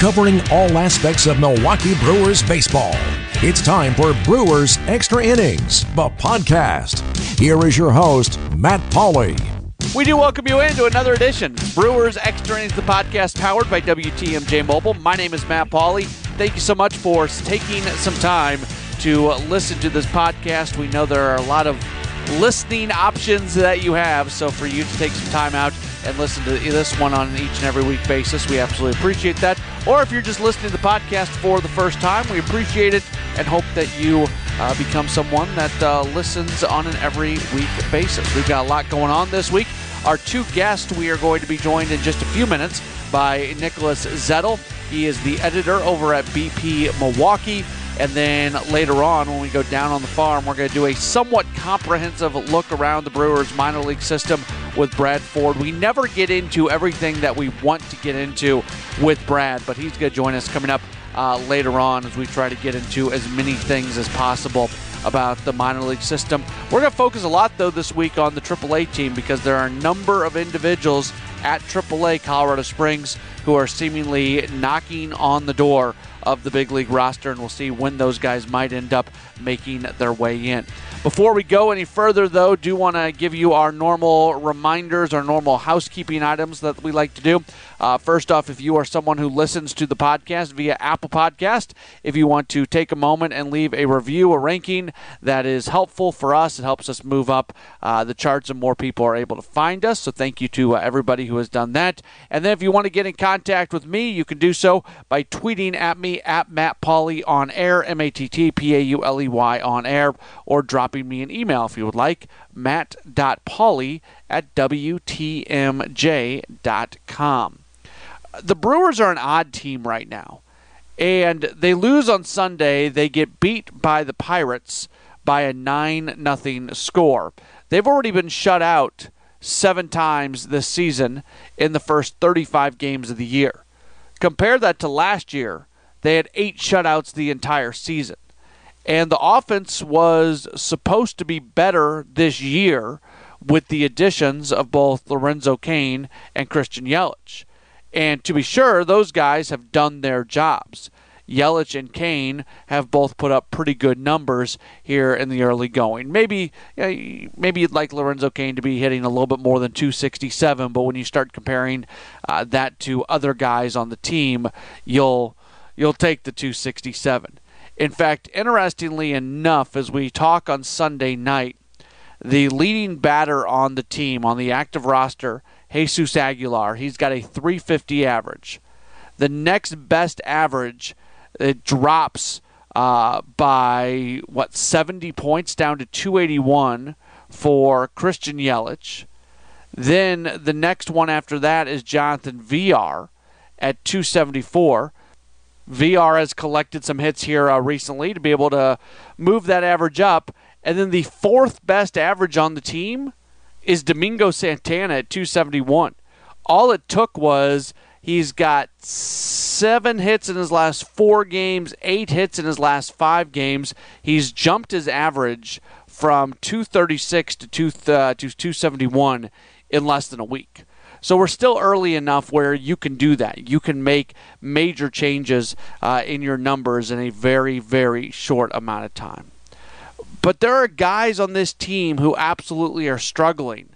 covering all aspects of Milwaukee Brewers baseball. It's time for Brewers Extra Innings, the podcast. Here is your host, Matt Pauley. We do welcome you into another edition. Brewers Extra Innings, the podcast powered by WTMJ Mobile. My name is Matt Pauley. Thank you so much for taking some time to listen to this podcast. We know there are a lot of listening options that you have, so for you to take some time out and listen to this one on each and every week basis, we absolutely appreciate that. Or if you're just listening to the podcast for the first time, we appreciate it and hope that you uh, become someone that uh, listens on an every week basis. We've got a lot going on this week. Our two guests, we are going to be joined in just a few minutes by Nicholas Zettel. He is the editor over at BP Milwaukee. And then later on, when we go down on the farm, we're going to do a somewhat comprehensive look around the Brewers minor league system with Brad Ford. We never get into everything that we want to get into with Brad, but he's going to join us coming up uh, later on as we try to get into as many things as possible about the minor league system. We're going to focus a lot, though, this week on the AAA team because there are a number of individuals at AAA Colorado Springs who are seemingly knocking on the door of the big league roster, and we'll see when those guys might end up making their way in. Before we go any further, though, do want to give you our normal reminders, our normal housekeeping items that we like to do. Uh, first off, if you are someone who listens to the podcast via Apple Podcast, if you want to take a moment and leave a review, a ranking, that is helpful for us. It helps us move up uh, the charts and more people are able to find us. So thank you to uh, everybody who has done that. And then if you want to get in contact with me, you can do so by tweeting at me at Matt Pauley on air, M A T T P A U L E Y on air, or dropping me an email if you would like, matt.pauley at WTMJ.com the Brewers are an odd team right now. And they lose on Sunday. They get beat by the Pirates by a 9 nothing score. They've already been shut out seven times this season in the first 35 games of the year. Compare that to last year. They had eight shutouts the entire season. And the offense was supposed to be better this year with the additions of both Lorenzo Cain and Christian Yelich. And to be sure, those guys have done their jobs. Yelich and Cain have both put up pretty good numbers here in the early going. Maybe maybe you'd like Lorenzo Cain to be hitting a little bit more than 267, but when you start comparing uh, that to other guys on the team, you'll you'll take the 267. In fact, interestingly enough, as we talk on Sunday night, the leading batter on the team on the active roster Jesus Aguilar. He's got a 350 average. The next best average it drops uh, by what 70 points down to 281 for Christian Yelich. Then the next one after that is Jonathan Villar at 274. Villar has collected some hits here uh, recently to be able to move that average up. And then the fourth best average on the team is Domingo Santana at 271. All it took was he's got seven hits in his last four games, eight hits in his last five games. He's jumped his average from 236 to, two, uh, to 271 in less than a week. So we're still early enough where you can do that. You can make major changes uh, in your numbers in a very, very short amount of time. But there are guys on this team who absolutely are struggling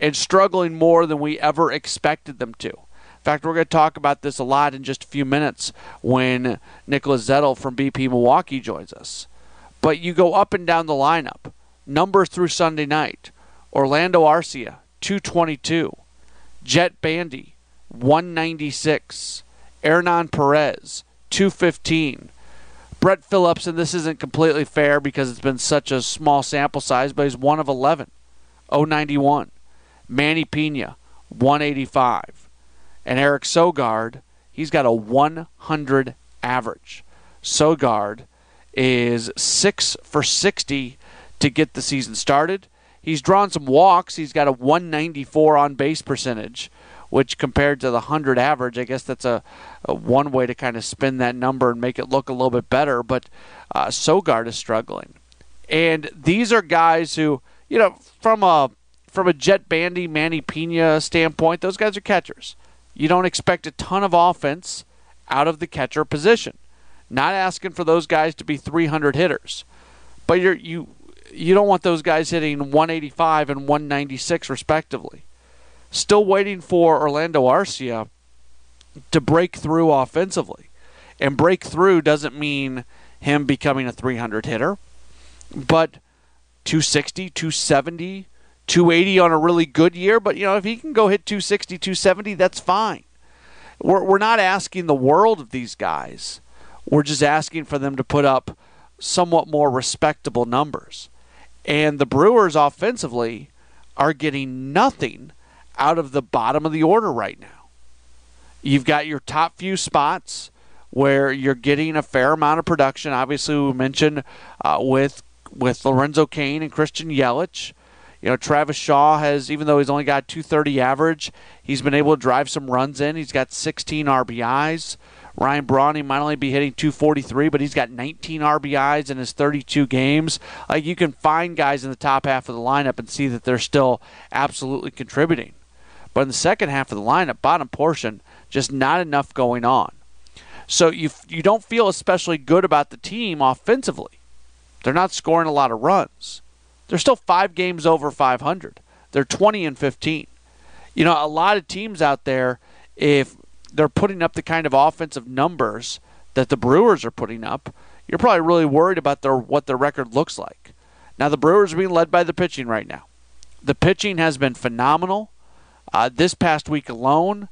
and struggling more than we ever expected them to. In fact, we're going to talk about this a lot in just a few minutes when Nicholas Zettel from BP Milwaukee joins us. But you go up and down the lineup. Numbers through Sunday night. Orlando Arcia, 222. Jett Bandy, 196. Hernan Perez, 215. Brett Phillips, and this isn't completely fair because it's been such a small sample size, but he's one of 11, 091. Manny Pena, 185. And Eric Sogard, he's got a 100 average. Sogard is 6 for 60 to get the season started. He's drawn some walks. He's got a 194 on base percentage which compared to the 100 average, I guess that's a, a one way to kind of spin that number and make it look a little bit better. But uh, Sogard is struggling, and these are guys who, you know, from a from a Jett Bandy, Manny Pena standpoint, those guys are catchers. You don't expect a ton of offense out of the catcher position. Not asking for those guys to be 300 hitters, but you're you you don't want those guys hitting 185 and 196 respectively. Still waiting for Orlando Arcia to break through offensively. And break through doesn't mean him becoming a 300 hitter, but 260, 270, 280 on a really good year. But, you know, if he can go hit 260, 270, that's fine. We're, we're not asking the world of these guys. We're just asking for them to put up somewhat more respectable numbers. And the Brewers offensively are getting nothing out of the bottom of the order right now. You've got your top few spots where you're getting a fair amount of production. Obviously, we mentioned uh, with with Lorenzo Cain and Christian Yelich. You know, Travis Shaw has, even though he's only got 230 average, he's been able to drive some runs in. He's got 16 RBIs. Ryan Braun, he might only be hitting 243, but he's got 19 RBIs in his 32 games. Like you can find guys in the top half of the lineup and see that they're still absolutely contributing. But in the second half of the lineup, bottom portion, just not enough going on. So you you don't feel especially good about the team offensively. They're not scoring a lot of runs. They're still 5 games over 500. They're 20 and 15. You know, a lot of teams out there if they're putting up the kind of offensive numbers that the Brewers are putting up, you're probably really worried about their what their record looks like. Now the Brewers are being led by the pitching right now. The pitching has been phenomenal. Uh, this past week alone,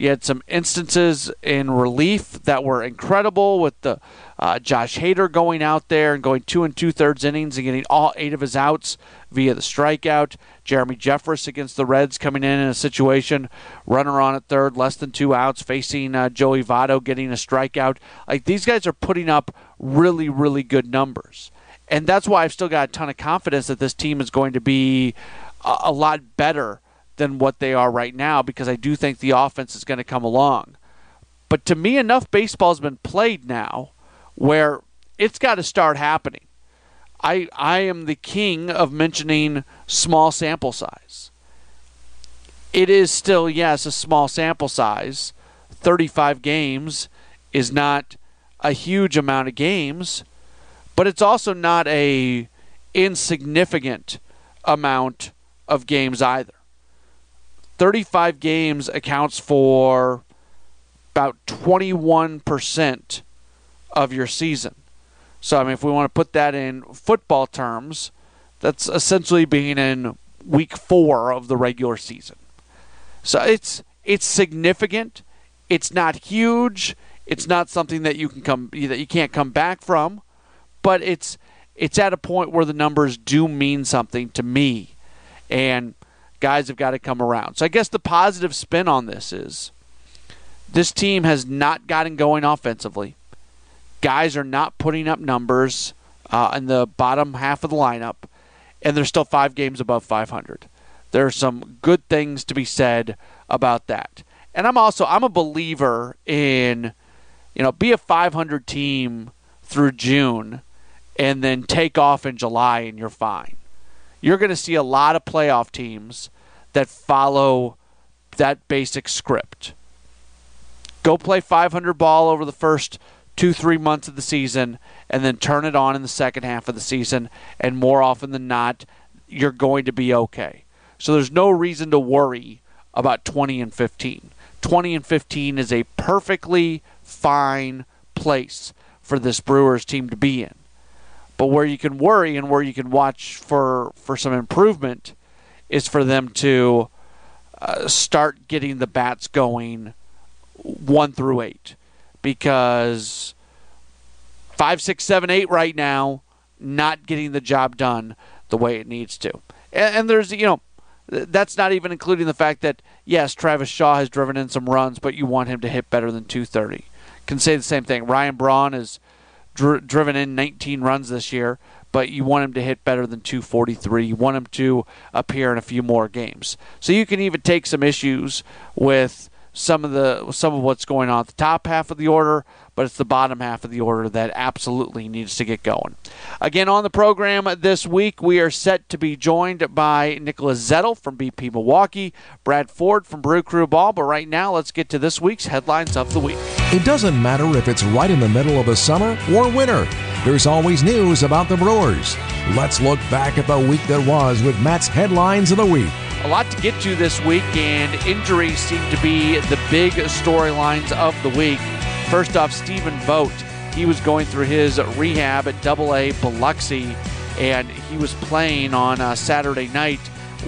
you had some instances in relief that were incredible with the uh, Josh Hader going out there and going two and two thirds innings and getting all eight of his outs via the strikeout. Jeremy Jeffress against the Reds coming in in a situation, runner on at third, less than two outs, facing uh, Joey Votto getting a strikeout. Like these guys are putting up really, really good numbers. And that's why I've still got a ton of confidence that this team is going to be a, a lot better than what they are right now because I do think the offense is going to come along. But to me, enough baseball has been played now where it's got to start happening. I, I am the king of mentioning small sample size. It is still, yes, a small sample size. 35 games is not a huge amount of games, but it's also not a insignificant amount of games either. 35 games accounts for about 21% of your season. So, I mean, if we want to put that in football terms, that's essentially being in week four of the regular season. So it's it's significant. It's not huge. It's not something that you can come that you can't come back from, but it's it's at a point where the numbers do mean something to me, and guys have got to come around. So I guess the positive spin on this is this team has not gotten going offensively. Guys are not putting up numbers uh, in the bottom half of the lineup, and they're still five games above 500. There are some good things to be said about that. And I'm also I'm a believer in, you know, be a 500 team through June, and then take off in July, and you're fine you're going to see a lot of playoff teams that follow that basic script. Go play 500 ball over the first two, three months of the season, and then turn it on in the second half of the season. And more often than not, you're going to be okay. So there's no reason to worry about 20 and 15. 20 and 15 is a perfectly fine place for this Brewers team to be in. But where you can worry and where you can watch for for some improvement is for them to uh, start getting the bats going one through eight, because five, six, seven, eight right now not getting the job done the way it needs to. And, and there's you know that's not even including the fact that yes, Travis Shaw has driven in some runs, but you want him to hit better than 230. Can say the same thing. Ryan Braun is dr- driven in 19 runs this year, but you want him to hit better than 243. You want him to appear in a few more games. So you can even take some issues with some of the some of what's going on at the top half of the order, but it's the bottom half of the order that absolutely needs to get going. Again, on the program this week, we are set to be joined by Nicholas Zettel from BP Milwaukee, Brad Ford from Brew Crew Ball. But right now, let's get to this week's headlines of the week. It doesn't matter if it's right in the middle of the summer or winter, there's always news about the Brewers. Let's look back at the week that was with Matt's headlines of the week. A lot to get to this week, and injuries seem to be the big storylines of the week. First off, Stephen Vogt. He was going through his rehab at Double A Biloxi, and he was playing on uh, Saturday night.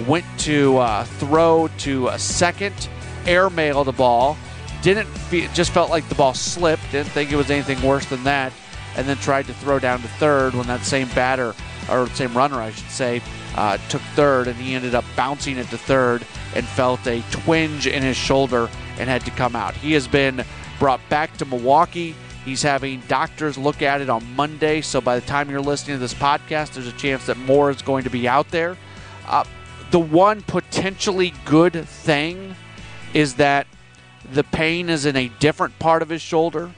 Went to uh, throw to a second, airmail the ball, didn't fe- just felt like the ball slipped. Didn't think it was anything worse than that, and then tried to throw down to third when that same batter or same runner, I should say, uh, took third, and he ended up bouncing it to third and felt a twinge in his shoulder and had to come out. He has been brought back to Milwaukee. He's having doctors look at it on Monday, so by the time you're listening to this podcast, there's a chance that more is going to be out there. Uh, the one potentially good thing is that the pain is in a different part of his shoulder.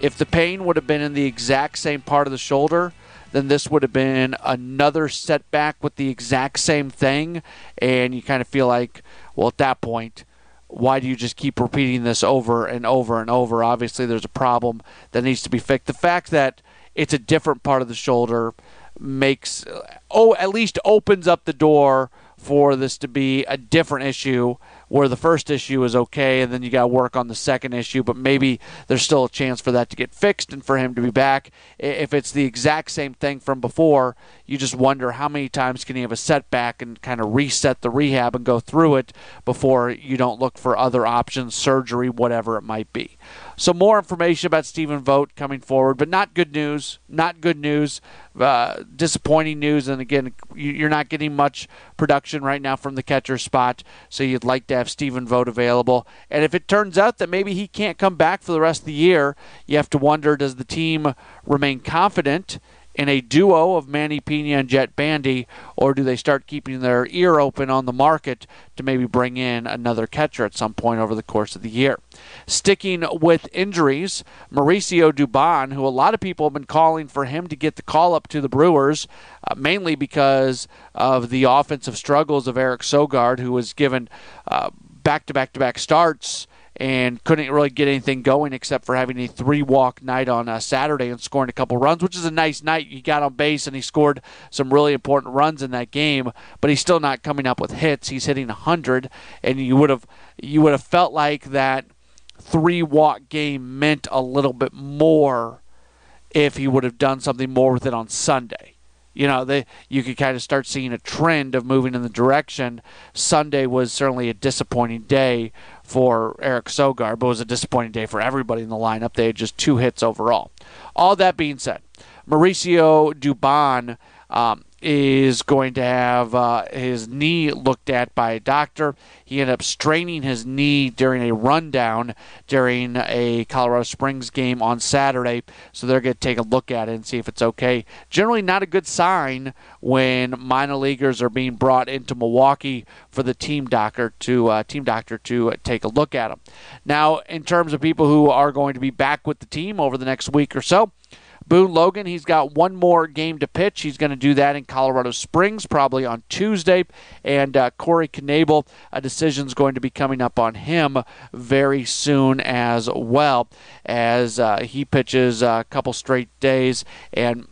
If the pain would have been in the exact same part of the shoulder, then this would have been another setback with the exact same thing. And you kind of feel like, well, at that point, why do you just keep repeating this over and over and over? Obviously, there's a problem that needs to be fixed. The fact that it's a different part of the shoulder makes, oh, at least opens up the door for this to be a different issue where the first issue is okay and then you got to work on the second issue, but maybe there's still a chance for that to get fixed and for him to be back. If it's the exact same thing from before, you just wonder how many times can he have a setback and kind of reset the rehab and go through it before you don't look for other options, surgery, whatever it might be. So more information about Stephen Vogt coming forward, but not good news. Not good news. Uh, disappointing news. And again, you're not getting much production right now from the catcher spot. So you'd like to have Stephen Vogt available. And if it turns out that maybe he can't come back for the rest of the year, you have to wonder: Does the team remain confident? In a duo of Manny Pena and Jett Bandy, or do they start keeping their ear open on the market to maybe bring in another catcher at some point over the course of the year? Sticking with injuries, Mauricio Dubon, who a lot of people have been calling for him to get the call up to the Brewers, uh, mainly because of the offensive struggles of Eric Sogard, who was given back to back to back starts and couldn't really get anything going except for having a three walk night on uh, Saturday and scoring a couple runs, which is a nice night. He got on base and he scored some really important runs in that game, but he's still not coming up with hits. He's hitting 100, and you would have you would have felt like that three walk game meant a little bit more if he would have done something more with it on Sunday you know, they you could kind of start seeing a trend of moving in the direction. Sunday was certainly a disappointing day for Eric Sogard, but it was a disappointing day for everybody in the lineup. They had just two hits overall. All that being said, Mauricio Dubon um, is going to have uh, his knee looked at by a doctor. He ended up straining his knee during a rundown during a Colorado Springs game on Saturday. So they're going to take a look at it and see if it's okay. Generally, not a good sign when minor leaguers are being brought into Milwaukee for the team doctor to uh, team doctor to take a look at them. Now, in terms of people who are going to be back with the team over the next week or so. Boone Logan, he's got one more game to pitch. He's going to do that in Colorado Springs, probably on Tuesday. And uh, Corey Knebel, a decision is going to be coming up on him very soon as well, as uh, he pitches a couple straight days. And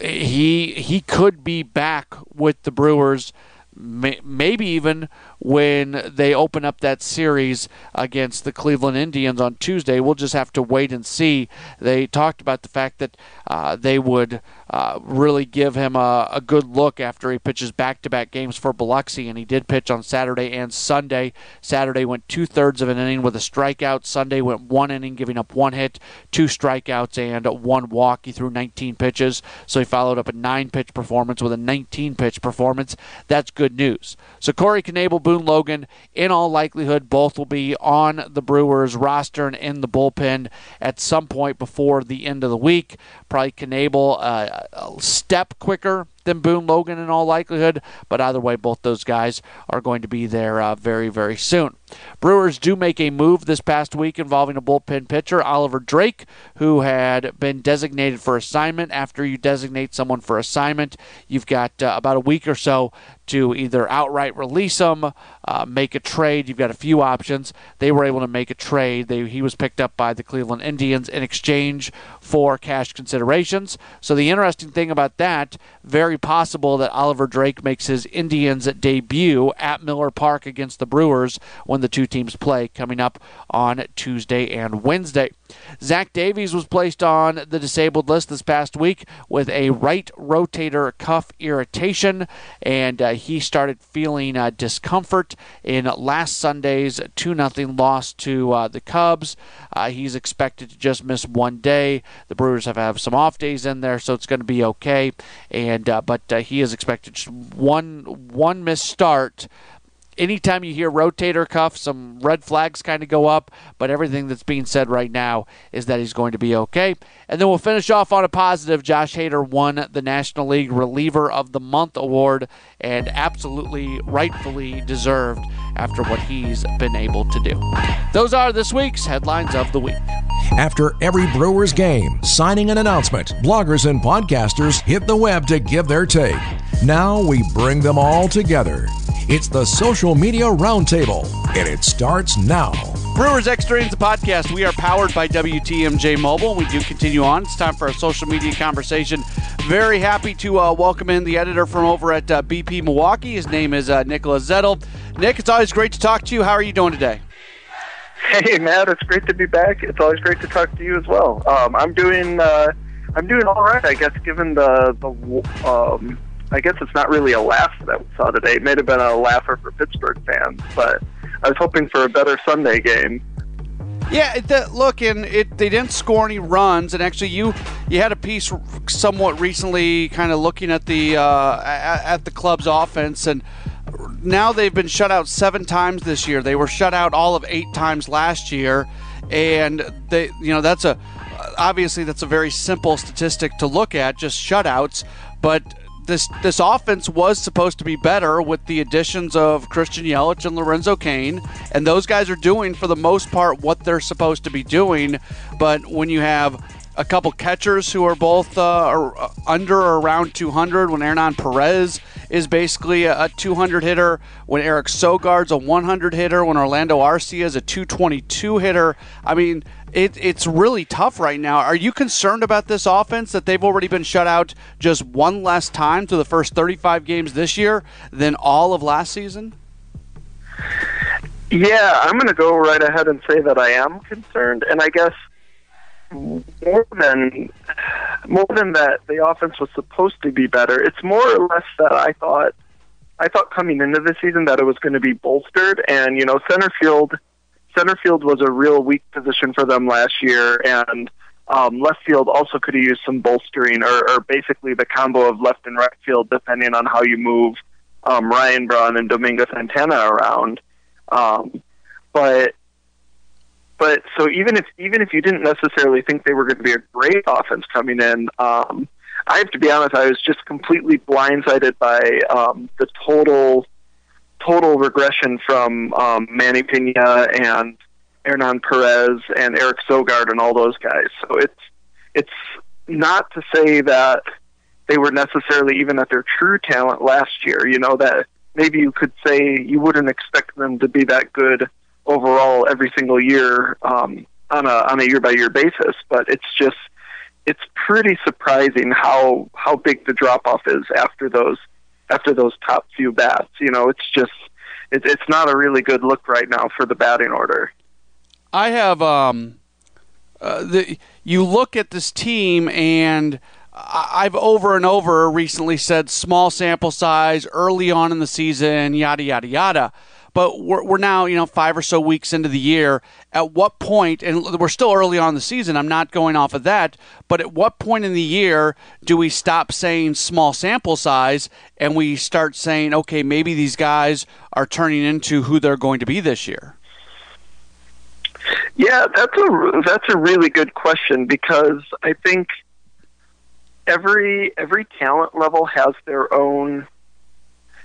he he could be back with the Brewers maybe even when they open up that series against the Cleveland Indians on Tuesday. We'll just have to wait and see. They talked about the fact that uh, they would uh, really give him a, a, good look after he pitches back to back games for Biloxi, and he did pitch on Saturday and Sunday. Saturday went two thirds of an inning with a strikeout. Sunday went one inning, giving up one hit, two strikeouts, and one walk. He threw 19 pitches, so he followed up a nine pitch performance with a 19 pitch performance. That's good news. So Corey Knebel, Boone Logan, in all likelihood, both will be on the Brewers roster and in the bullpen at some point before the end of the week. Probably Knebel uh, a step quicker than Boone Logan in all likelihood. But either way, both those guys are going to be there uh, very, very soon. Brewers do make a move this past week involving a bullpen pitcher, Oliver Drake, who had been designated for assignment. After you designate someone for assignment, you've got uh, about a week or so to either outright release them, uh, make a trade. You've got a few options. They were able to make a trade. They, he was picked up by the Cleveland Indians in exchange for cash considerations. So the interesting thing about that, very possible that Oliver Drake makes his Indians debut at Miller Park against the Brewers when the two teams play coming up on Tuesday and Wednesday. Zach Davies was placed on the disabled list this past week with a right rotator cuff irritation, and uh, he started feeling uh, discomfort in last Sunday's 2 0 loss to uh, the Cubs. Uh, he's expected to just miss one day. The Brewers have, have some off days in there, so it's going to be okay. And uh, But uh, he is expected just one, one missed start anytime you hear rotator cuff, some red flags kind of go up, but everything that's being said right now is that he's going to be okay. And then we'll finish off on a positive. Josh Hader won the National League Reliever of the Month award and absolutely rightfully deserved after what he's been able to do. Those are this week's headlines of the week. After every Brewers game, signing an announcement, bloggers and podcasters hit the web to give their take. Now we bring them all together. It's the Social Media Roundtable, and it starts now. Brewers Extra Innings, the podcast. We are powered by WTMJ Mobile. We do continue on. It's time for a social media conversation. Very happy to uh, welcome in the editor from over at uh, BP Milwaukee. His name is uh, Nicholas Zettel. Nick, it's always great to talk to you. How are you doing today? Hey, Matt. It's great to be back. It's always great to talk to you as well. Um, I'm doing. Uh, I'm doing all right, I guess, given the the um, I guess it's not really a laugh that we saw today. It may have been a laugher for Pittsburgh fans, but I was hoping for a better Sunday game. Yeah, the, look, and it they didn't score any runs, and actually, you you had a piece somewhat recently, kind of looking at the uh, at, at the club's offense, and now they've been shut out seven times this year. They were shut out all of eight times last year, and they you know that's a obviously that's a very simple statistic to look at, just shutouts, but this this offense was supposed to be better with the additions of Christian Yelich and Lorenzo Cain, and those guys are doing for the most part what they're supposed to be doing. But when you have a couple catchers who are both uh, uh under or around 200, when Hernan Perez is basically a 200 hitter, when Eric Sogard's a 100 hitter, when Orlando Arcia is a 222 hitter. I mean, it, it's really tough right now. Are you concerned about this offense that they've already been shut out just one less time through the first 35 games this year than all of last season? Yeah, I'm going to go right ahead and say that I am concerned, and I guess more than more than that, the offense was supposed to be better. It's more or less that I thought I thought coming into the season that it was going to be bolstered, and you know, center field center field was a real weak position for them last year, and um, left field also could have used some bolstering, or, or basically the combo of left and right field, depending on how you move um, Ryan Braun and Domingo Santana around. Um, but but so even if even if you didn't necessarily think they were going to be a great offense coming in, um, I have to be honest, I was just completely blindsided by um, the total total regression from um, Manny Pena and Hernan Perez and Eric Sogard and all those guys. So it's it's not to say that they were necessarily even at their true talent last year. You know that maybe you could say you wouldn't expect them to be that good overall every single year um, on a on a year by year basis. But it's just it's pretty surprising how how big the drop off is after those after those top few bats. You know, it's just it, it's not a really good look right now for the batting order. I have um, uh, the you look at this team and. I've over and over recently said small sample size early on in the season, yada yada yada but we're, we're now you know five or so weeks into the year. At what point and we're still early on the season i'm not going off of that but at what point in the year do we stop saying small sample size and we start saying okay maybe these guys are turning into who they're going to be this year? Yeah that's a that's a really good question because i think every every talent level has their own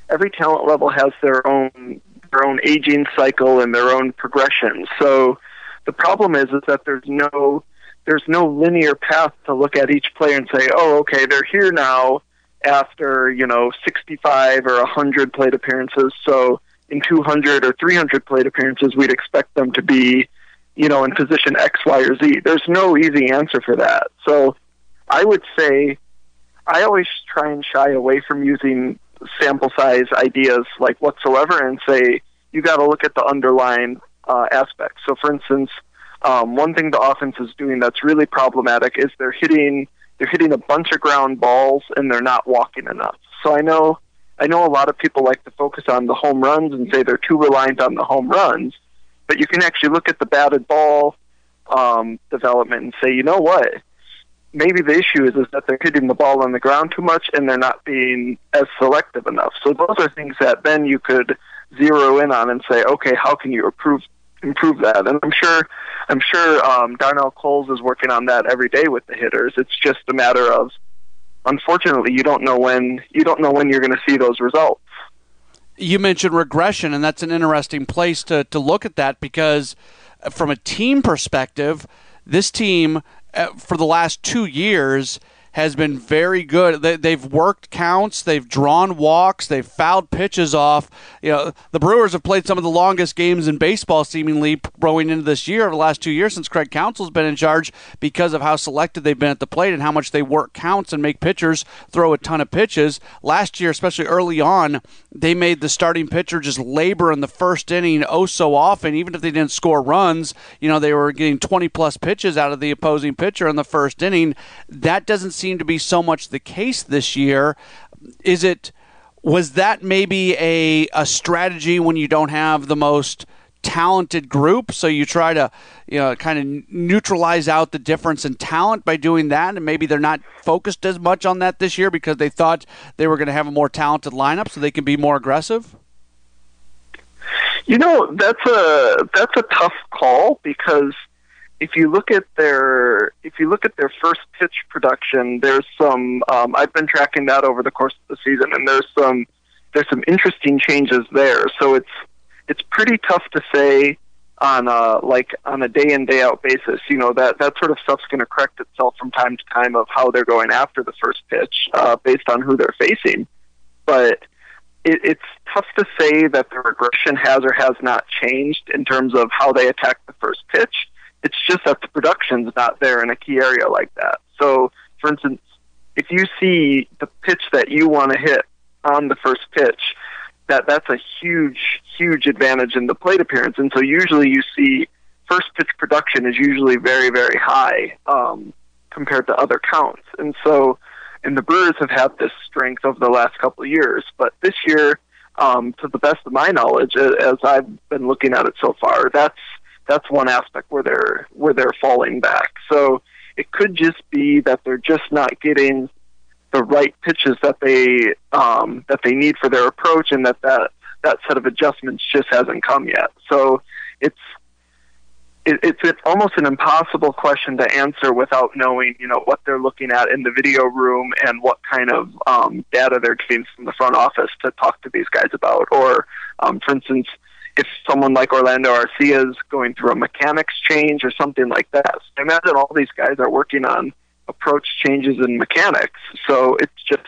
every talent level has their own their own aging cycle and their own progression. So the problem is is that there's no there's no linear path to look at each player and say, oh, okay, they're here now after you know 65 or 100 plate appearances. So in 200 or 300 plate appearances, we'd expect them to be, you know, in position X, Y, or Z. There's no easy answer for that. So I would say I always try and shy away from using sample size ideas like whatsoever and say you got to look at the underlying uh, aspects. So, for instance, um, one thing the offense is doing that's really problematic is they're hitting they're hitting a bunch of ground balls and they're not walking enough. So I know I know a lot of people like to focus on the home runs and say they're too reliant on the home runs, but you can actually look at the batted ball um, development and say, you know what? Maybe the issue is, is that they're hitting the ball on the ground too much and they're not being as selective enough. So those are things that then you could zero in on and say, okay, how can you improve improve that? And I'm sure I'm sure um, Darnell Coles is working on that every day with the hitters. It's just a matter of unfortunately, you don't know when you don't know when you're going to see those results. You mentioned regression, and that's an interesting place to to look at that because, from a team perspective, this team Uh, for the last two years has been very good. They, have worked counts, they've drawn walks, they've fouled pitches off. You know, the Brewers have played some of the longest games in baseball, seemingly growing into this year, over the last two years since Craig Counsell's been in charge, because of how selected they've been at the plate and how much they work counts and make pitchers throw a ton of pitches. Last year, especially early on, they made the starting pitcher just labor in the first inning oh so often, even if they didn't score runs. You know, they were getting 20 plus pitches out of the opposing pitcher in the first inning. That doesn't seem to be so much the case this year. Is it was that maybe a a strategy when you don't have the most talented group so you try to you know kind of neutralize out the difference in talent by doing that and maybe they're not focused as much on that this year because they thought they were going to have a more talented lineup so they can be more aggressive you know that's a that's a tough call because if you look at their if you look at their first pitch production, there's some. Um, I've been tracking that over the course of the season, and there's some there's some interesting changes there. So it's it's pretty tough to say on a like on a day in day out basis. You know that that sort of stuff's going to correct itself from time to time of how they're going after the first pitch uh, based on who they're facing. But it, it's tough to say that the regression has or has not changed in terms of how they attack the first pitch. It's just that the production's not there in a key area like that. So, for instance, if you see the pitch that you want to hit on the first pitch, that that's a huge, huge advantage in the plate appearance. And so usually you see first pitch production is usually very, very high um, compared to other counts. And so, and the Brewers have had this strength over the last couple of years, but this year, um, to the best of my knowledge, as I've been looking at it so far, that's that's one aspect where they're where they're falling back. So it could just be that they're just not getting the right pitches that they um, that they need for their approach, and that that that set of adjustments just hasn't come yet. So it's it, it's it's almost an impossible question to answer without knowing you know what they're looking at in the video room and what kind of um, data they're getting from the front office to talk to these guys about. Or, um, for instance, if someone like Orlando Arcia is going through a mechanics change or something like that. So imagine all these guys are working on approach changes in mechanics. So it's just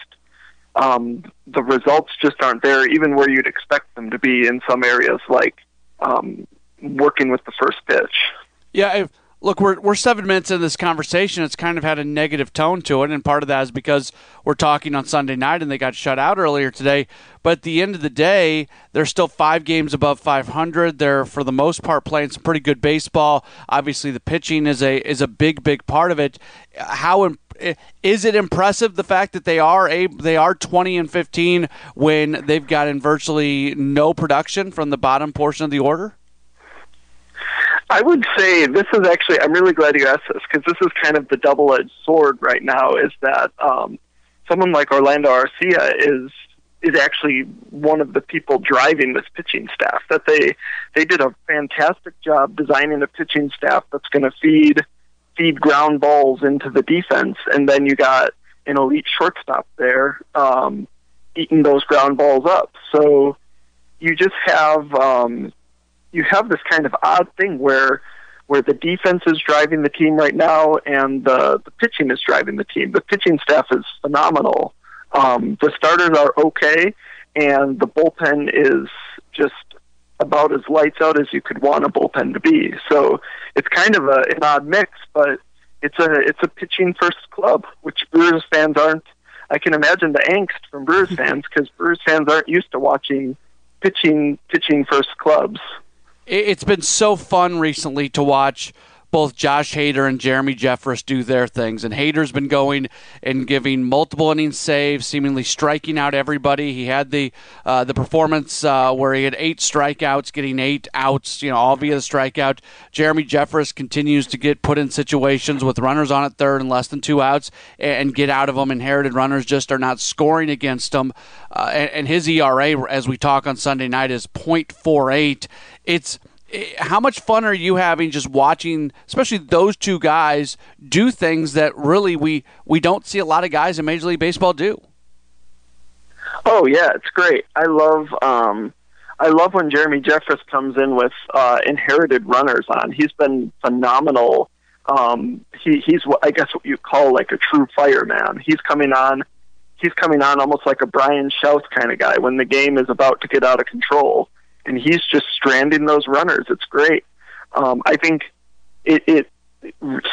um, the results just aren't there, even where you'd expect them to be in some areas, like um, working with the first pitch. Yeah. If- look, we're, we're seven minutes into this conversation. It's kind of had a negative tone to it, and part of that is because we're talking on Sunday night and they got shut out earlier today. But at the end of the day, they're still five games above 500. They're, for the most part, playing some pretty good baseball. Obviously, the pitching is a is a big, big part of it. How is it impressive the fact that they are a they are 20 and 15 when they've gotten virtually no production from the bottom portion of the order? I would say this is actually. I'm really glad you asked this because this is kind of the double-edged sword right now. Is that um, someone like Orlando Arcia is is actually one of the people driving this pitching staff. That they they did a fantastic job designing a pitching staff that's going to feed feed ground balls into the defense, and then you got an elite shortstop there, um, eating those ground balls up. So you just have um, you have this kind of odd thing where where the defense is driving the team right now and the, the pitching is driving the team. The pitching staff is phenomenal. Um, the starters are okay, and the bullpen is just about as lights out as you could want a bullpen to be. So it's kind of a, an odd mix, but it's a it's a pitching first club, which Brewers fans aren't. I can imagine the angst from Brewers fans because Brewers fans aren't used to watching pitching pitching first clubs. It's been so fun recently to watch both Josh Hader and Jeremy Jeffress do their things. And Hader's been going and giving multiple inning saves, seemingly striking out everybody. He had the uh, the performance uh, where he had eight strikeouts, getting eight outs, you know, all via the strikeout. Jeremy Jeffress continues to get put in situations with runners on at third and less than two outs and get out of them. Inherited runners just are not scoring against him. Uh, and, and his ERA, as we talk on Sunday night, is .48. It's how much fun are you having just watching, especially those two guys do things that really we we don't see a lot of guys in Major League Baseball do? Oh yeah, it's great. I love um, I love when Jeremy Jeffress comes in with uh, inherited runners on. He's been phenomenal. Um, he, he's what I guess what you call like a true fireman. He's coming on. He's coming on almost like a Brian Shouts kind of guy when the game is about to get out of control and he's just stranding those runners. It's great. Um, I think it, it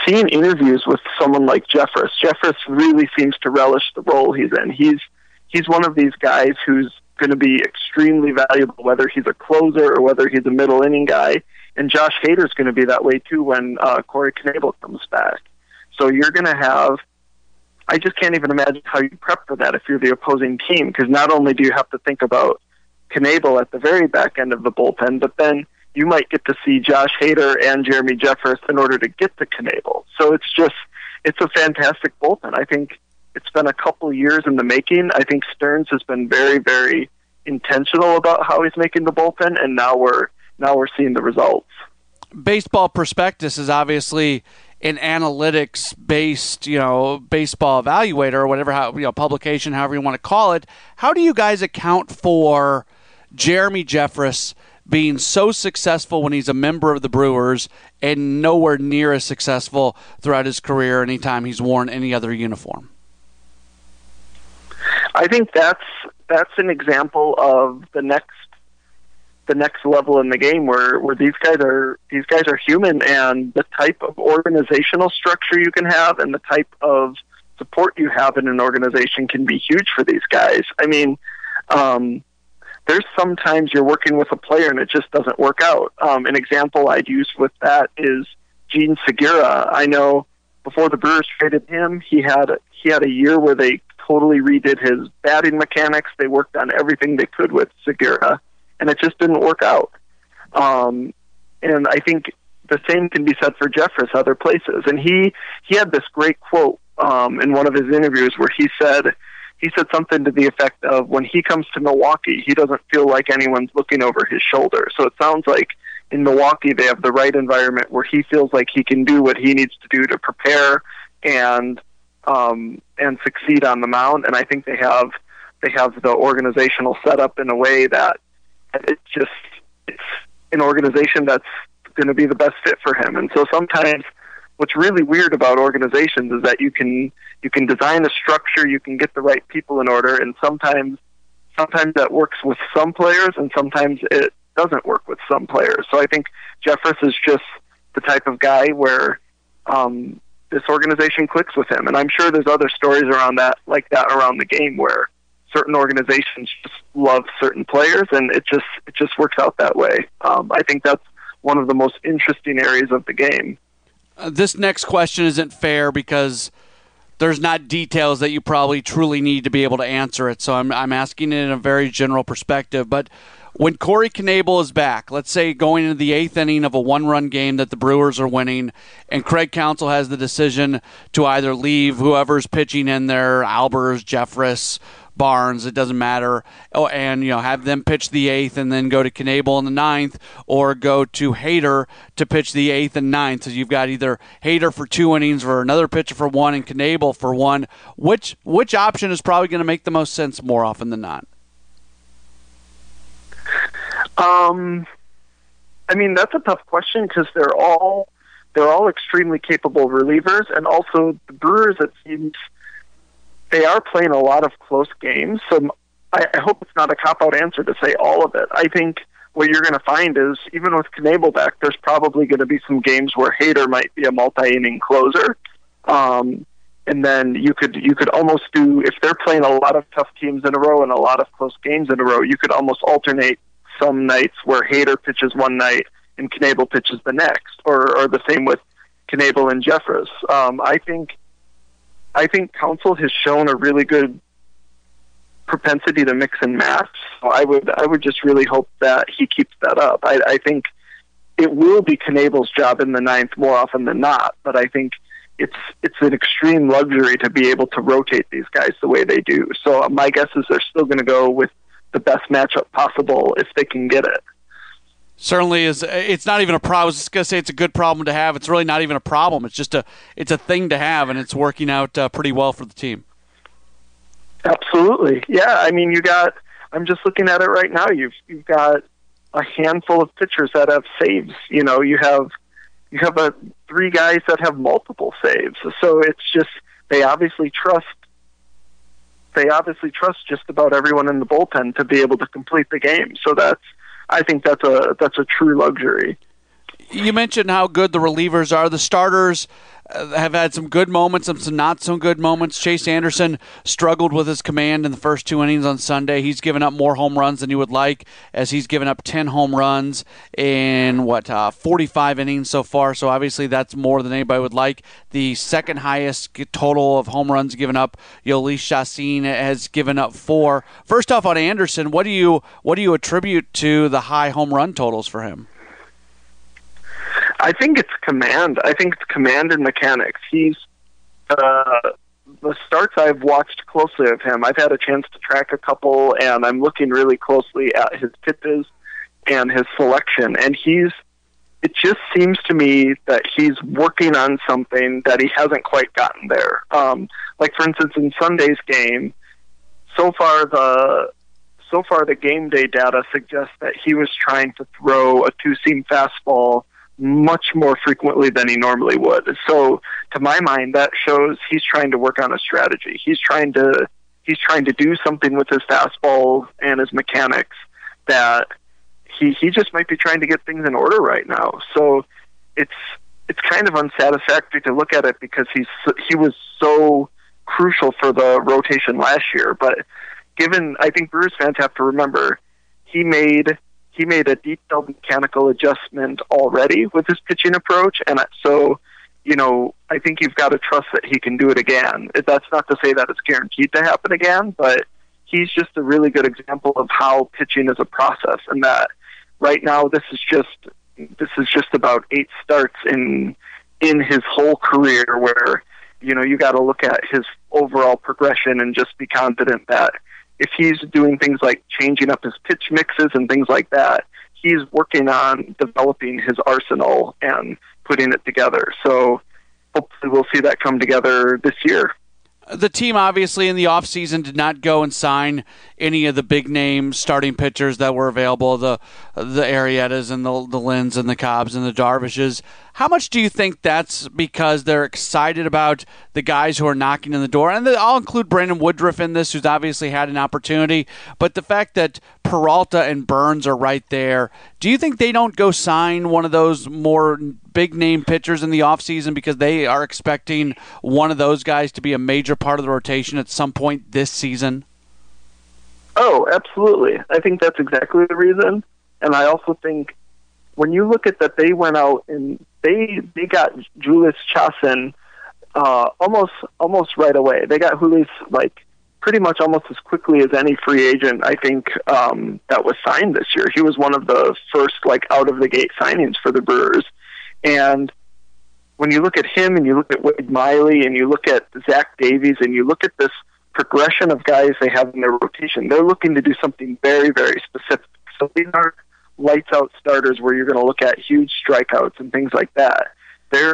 seeing interviews with someone like Jeffress. Jeffress really seems to relish the role he's in. He's he's one of these guys who's going to be extremely valuable, whether he's a closer or whether he's a middle inning guy. And Josh Hader's going to be that way too when uh, Corey Knebel comes back. So you're going to have. I just can't even imagine how you prep for that if you're the opposing team, because not only do you have to think about Knebel at the very back end of the bullpen, but then you might get to see Josh Hader and Jeremy Jeffress in order to get to Knebel. So it's just it's a fantastic bullpen. I think it's been a couple years in the making. I think Stearns has been very, very intentional about how he's making the bullpen, and now we're now we're seeing the results. Baseball Prospectus is obviously an analytics based, you know, baseball evaluator or whatever, how, you know, publication, however you want to call it. How do you guys account for? Jeremy Jeffress being so successful when he's a member of the Brewers and nowhere near as successful throughout his career anytime he's worn any other uniform? I think that's that's an example of the next the next level in the game where where these guys are these guys are human and the type of organizational structure you can have and the type of support you have in an organization can be huge for these guys. I mean, um, there's sometimes you're working with a player and it just doesn't work out. Um, an example I'd use with that is Jean Segura. I know before the Brewers traded him, he had he had a year where they totally redid his batting mechanics. They worked on everything they could with Segura, and it just didn't work out. Um, and I think the same can be said for Jeffress other places. And he he had this great quote um, in one of his interviews where he said he said something to the effect of when he comes to Milwaukee, he doesn't feel like anyone's looking over his shoulder. So it sounds like in Milwaukee they have the right environment where he feels like he can do what he needs to do to prepare and um, and succeed on the mound. And I think they have they have the organizational setup in a way that it's just it's an organization that's going to be the best fit for him. And so sometimes what's really weird about organizations is that you can you can design a structure, you can get the right people in order, and sometimes sometimes that works with some players, and sometimes it doesn't work with some players. So I think Jeffress is just the type of guy where um, this organization clicks with him, and I'm sure there's other stories around that like that around the game where certain organizations just love certain players, and it just it just works out that way. Um, I think that's one of the most interesting areas of the game. Uh, this next question isn't fair because there's not details that you probably truly need to be able to answer it. So I'm, I'm asking it in a very general perspective. But when Corey Knebel is back, let's say going into the eighth inning of a one run game that the Brewers are winning, and Craig Counsell has the decision to either leave whoever's pitching in there, Albers, Jeffress, Barnes. It doesn't matter. Oh, and you know have them pitch the eighth and then go to Knebel in the ninth, or go to Hader to pitch the eighth and ninth. So you've got either Hader for two innings or another pitcher for one and Knebel for one. Which which option is probably going to make the most sense more often than not? Um, I mean that's a tough question because they're all they're all extremely capable relievers, and also the Brewers. It seems they are playing a lot of close games. So I, I hope it's not a cop out answer to say all of it. I think what you're going to find is even with Knebel back, there's probably going to be some games where Hader might be a multi inning closer. Um, and then you could you could almost do if they're playing a lot of tough teams in a row and a lot of close games in a row, you could almost alternate some nights where Hader pitches one night and Knebel pitches the next, or or the same with Knebel and Jeffress. Um, I think I think Counsell has shown a really good propensity to mix and match. So I would I would just really hope that he keeps that up. I, I think it will be Knebel's job in the ninth more often than not, but I think it's it's an extreme luxury to be able to rotate these guys the way they do. So my guess is they're still going to go with the best matchup possible if they can get it certainly is it's not even a problem. I was just gonna say it's a good problem to have. It's really not even a problem. It's just a it's a thing to have, and it's working out uh, pretty well for the team. Absolutely, yeah. I mean, you got. I'm just looking at it right now. You've you've got a handful of pitchers that have saves. You know, you have you have a three guys that have multiple saves. So it's just they obviously trust they obviously trust just about everyone in the bullpen to be able to complete the game. So that's I think that's a that's a true luxury. You mentioned how good the relievers are. The starters have had some good moments and some not so good moments. Chase Anderson struggled with his command in the first two innings on Sunday. He's given up more home runs than you would like, as he's given up 10 home runs in what uh, 45 innings so far. So obviously that's more than anybody would like. The second highest total of home runs given up, Jhoulys Chacin has given up four. First off, on Anderson, what do you what do you attribute to the high home run totals for him? I think it's command. I think it's command and mechanics. He's uh, the starts I've watched closely of him. I've had a chance to track a couple, and I'm looking really closely at his pitches and his selection. And he's it just seems to me that he's working on something that he hasn't quite gotten there. Um, like for instance, in Sunday's game, so far the so far the game day data suggests that he was trying to throw a two seam fastball much more frequently than he normally would. So to my mind that shows he's trying to work on a strategy. He's trying to he's trying to do something with his fastball and his mechanics that he he just might be trying to get things in order right now. So it's it's kind of unsatisfactory to look at it because he's he was so crucial for the rotation last year, but given I think Brewers fans have to remember he made he made a detailed mechanical adjustment already with his pitching approach, and so you know I think you've got to trust that he can do it again. That's not to say that it's guaranteed to happen again, but he's just a really good example of how pitching is a process, and that right now this is just this is just about eight starts in in his whole career where you know you got to look at his overall progression and just be confident that if he's doing things like changing up his pitch mixes and things like that, he's working on developing his arsenal and putting it together. So hopefully we'll see that come together this year the team obviously in the offseason did not go and sign any of the big name starting pitchers that were available the the Arrietas and the the Lynns and the Cobbs and the Darvishes. How much do you think that's because they're excited about the guys who are knocking in the door? And I'll include Brandon Woodruff in this, who's obviously had an opportunity. But the fact that Peralta and Burnes are right there, do you think they don't go sign one of those more big name pitchers in the offseason because they are expecting one of those guys to be a major part of the rotation at some point this season? Oh, absolutely. I think that's exactly the reason. And I also think when you look at that, they went out and they they got Jhoulys Chacin uh, almost almost right away. They got Jhoulys like pretty much almost as quickly as any free agent I think um, that was signed this year. He was one of the first like out of the gate signings for the Brewers, and when you look at him and you look at Wade Miley and you look at Zach Davies and you look at this progression of guys they have in their rotation. They're looking to do something very, very specific. So these aren't lights out starters where you're going to look at huge strikeouts and things like that. There,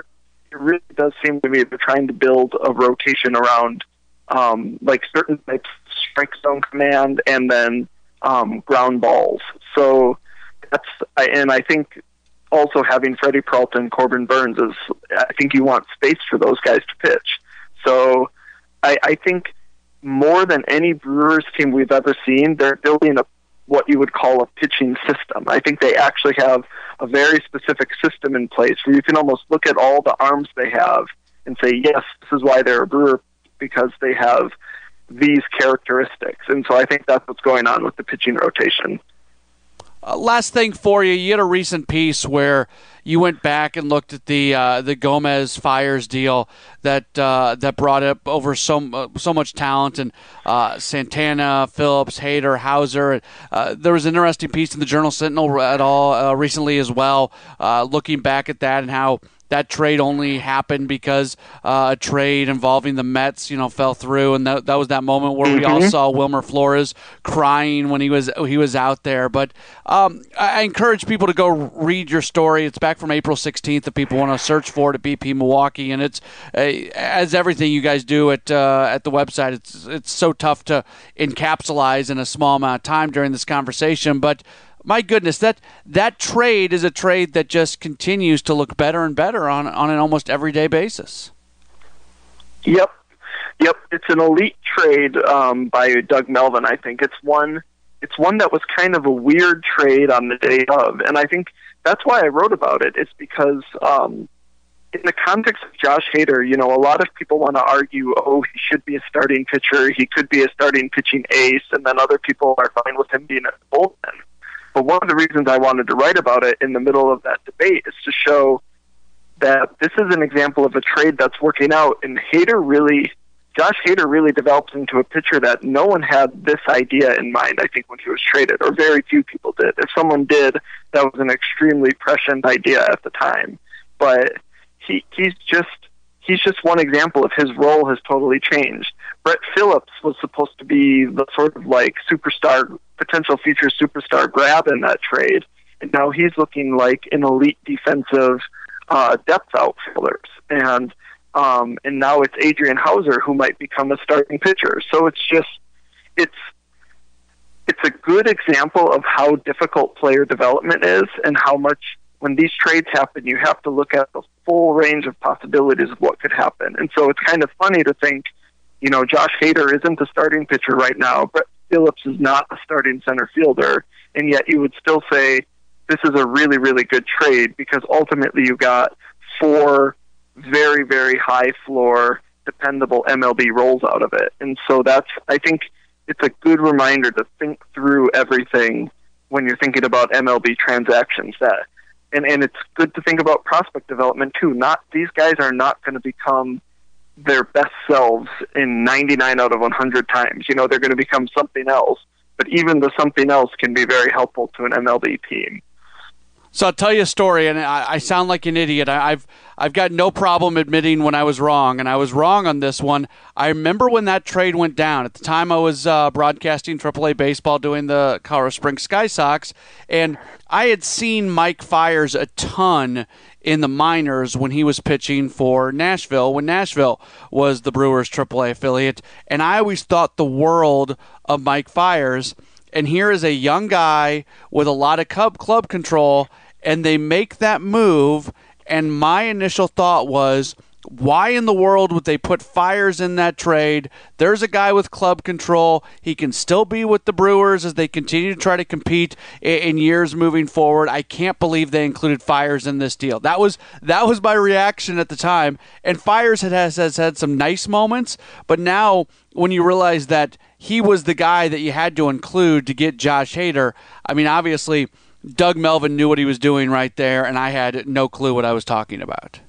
it really does seem to me they're trying to build a rotation around um, like certain types of strike zone command and then um, ground balls. So that's and I think also having Freddie Peralta Corbin Burnes is I think you want space for those guys to pitch. So I, I think more than any Brewers team we've ever seen, they're building a what you would call a pitching system. I think they actually have a very specific system in place where you can almost look at all the arms they have and say, yes, this is why they're a Brewer because they have these characteristics. And so I think that's what's going on with the pitching rotation. Uh, last thing for you, you had a recent piece where you went back and looked at the uh, the Gomez Fiers deal that uh, that brought up over so uh, so much talent and uh, Santana, Phillips, Hader, Houser. Uh, there was an interesting piece in the Journal Sentinel at all recently as well, looking back at that and how that trade only happened because uh, a trade involving the Mets, you know, fell through, and that, that was that moment where mm-hmm. we all mm-hmm. saw Wilmer Flores crying when he was he was out there. But um, I encourage people to go read your story. It's back from April 16th. If people want to search for it at BP Milwaukee, and it's uh, as everything you guys do at uh, at the website. It's it's so tough to encapsulate in a small amount of time during this conversation, but my goodness, that that trade is a trade that just continues to look better and better on on an almost everyday basis. Yep, yep. It's an elite trade um, by Doug Melvin. I think it's one. It's one that was kind of a weird trade on the day of, and I think that's why I wrote about it. It's because um, in the context of Josh Hader, you know, a lot of people want to argue, oh, he should be a starting pitcher, he could be a starting pitching ace, and then other people are fine with him being a bullpen. But one of the reasons I wanted to write about it in the middle of that debate is to show that this is an example of a trade that's working out. And Hader really, Josh Hader really developed into a pitcher that no one had this idea in mind, I think, when he was traded, or very few people did. If someone did, that was an extremely prescient idea at the time. But he, he's just he's just one example of his role has totally changed. Brett Phillips was supposed to be the sort of like superstar, potential future superstar grab in that trade, and now he's looking like an elite defensive uh, depth outfielders, and um, and now it's Adrian Houser who might become a starting pitcher. So it's just it's it's a good example of how difficult player development is and how much when these trades happen, you have to look at the full range of possibilities of what could happen. And so it's kind of funny to think, you know, Josh Hader isn't the starting pitcher right now, Brett Phillips is not a starting center fielder, and yet you would still say this is a really, really good trade because ultimately you got four very, very high floor, dependable MLB roles out of it. And so that's, I think, it's a good reminder to think through everything when you're thinking about MLB transactions that and and it's good to think about prospect development too. Not these guys are not going to become their best selves in 99 out of 100 times. You know, they're going to become something else. But even the something else can be very helpful to an MLB team. So I'll tell you a story, and I, I sound like an idiot. I, have I've got no problem admitting when I was wrong, and I was wrong on this one. I remember when that trade went down. At the time, I was uh, broadcasting AAA baseball, doing the Colorado Springs Sky Sox, and I had seen Mike Fiers a ton in the minors when he was pitching for Nashville, when Nashville was the Brewers' AAA affiliate, and I always thought the world of Mike Fiers. – and here is a young guy with a lot of club club control, and they make that move. And my initial thought was, why in the world would they put Fiers in that trade? There's a guy with club control. He can still be with the Brewers as they continue to try to compete in years moving forward. I can't believe they included Fiers in this deal. That was that was my reaction at the time. And Fiers has, has had some nice moments, but now when you realize that he was the guy that you had to include to get Josh Hader. I mean, obviously, Doug Melvin knew what he was doing right there, and I had no clue what I was talking about.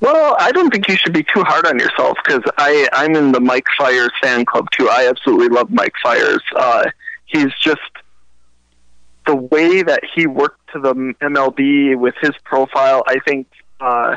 Well, I don't think you should be too hard on yourself because I I'm in the Mike Fiers fan club too. I absolutely love Mike Fiers. Uh, he's just the way that he worked to the MLB with his profile. I think uh,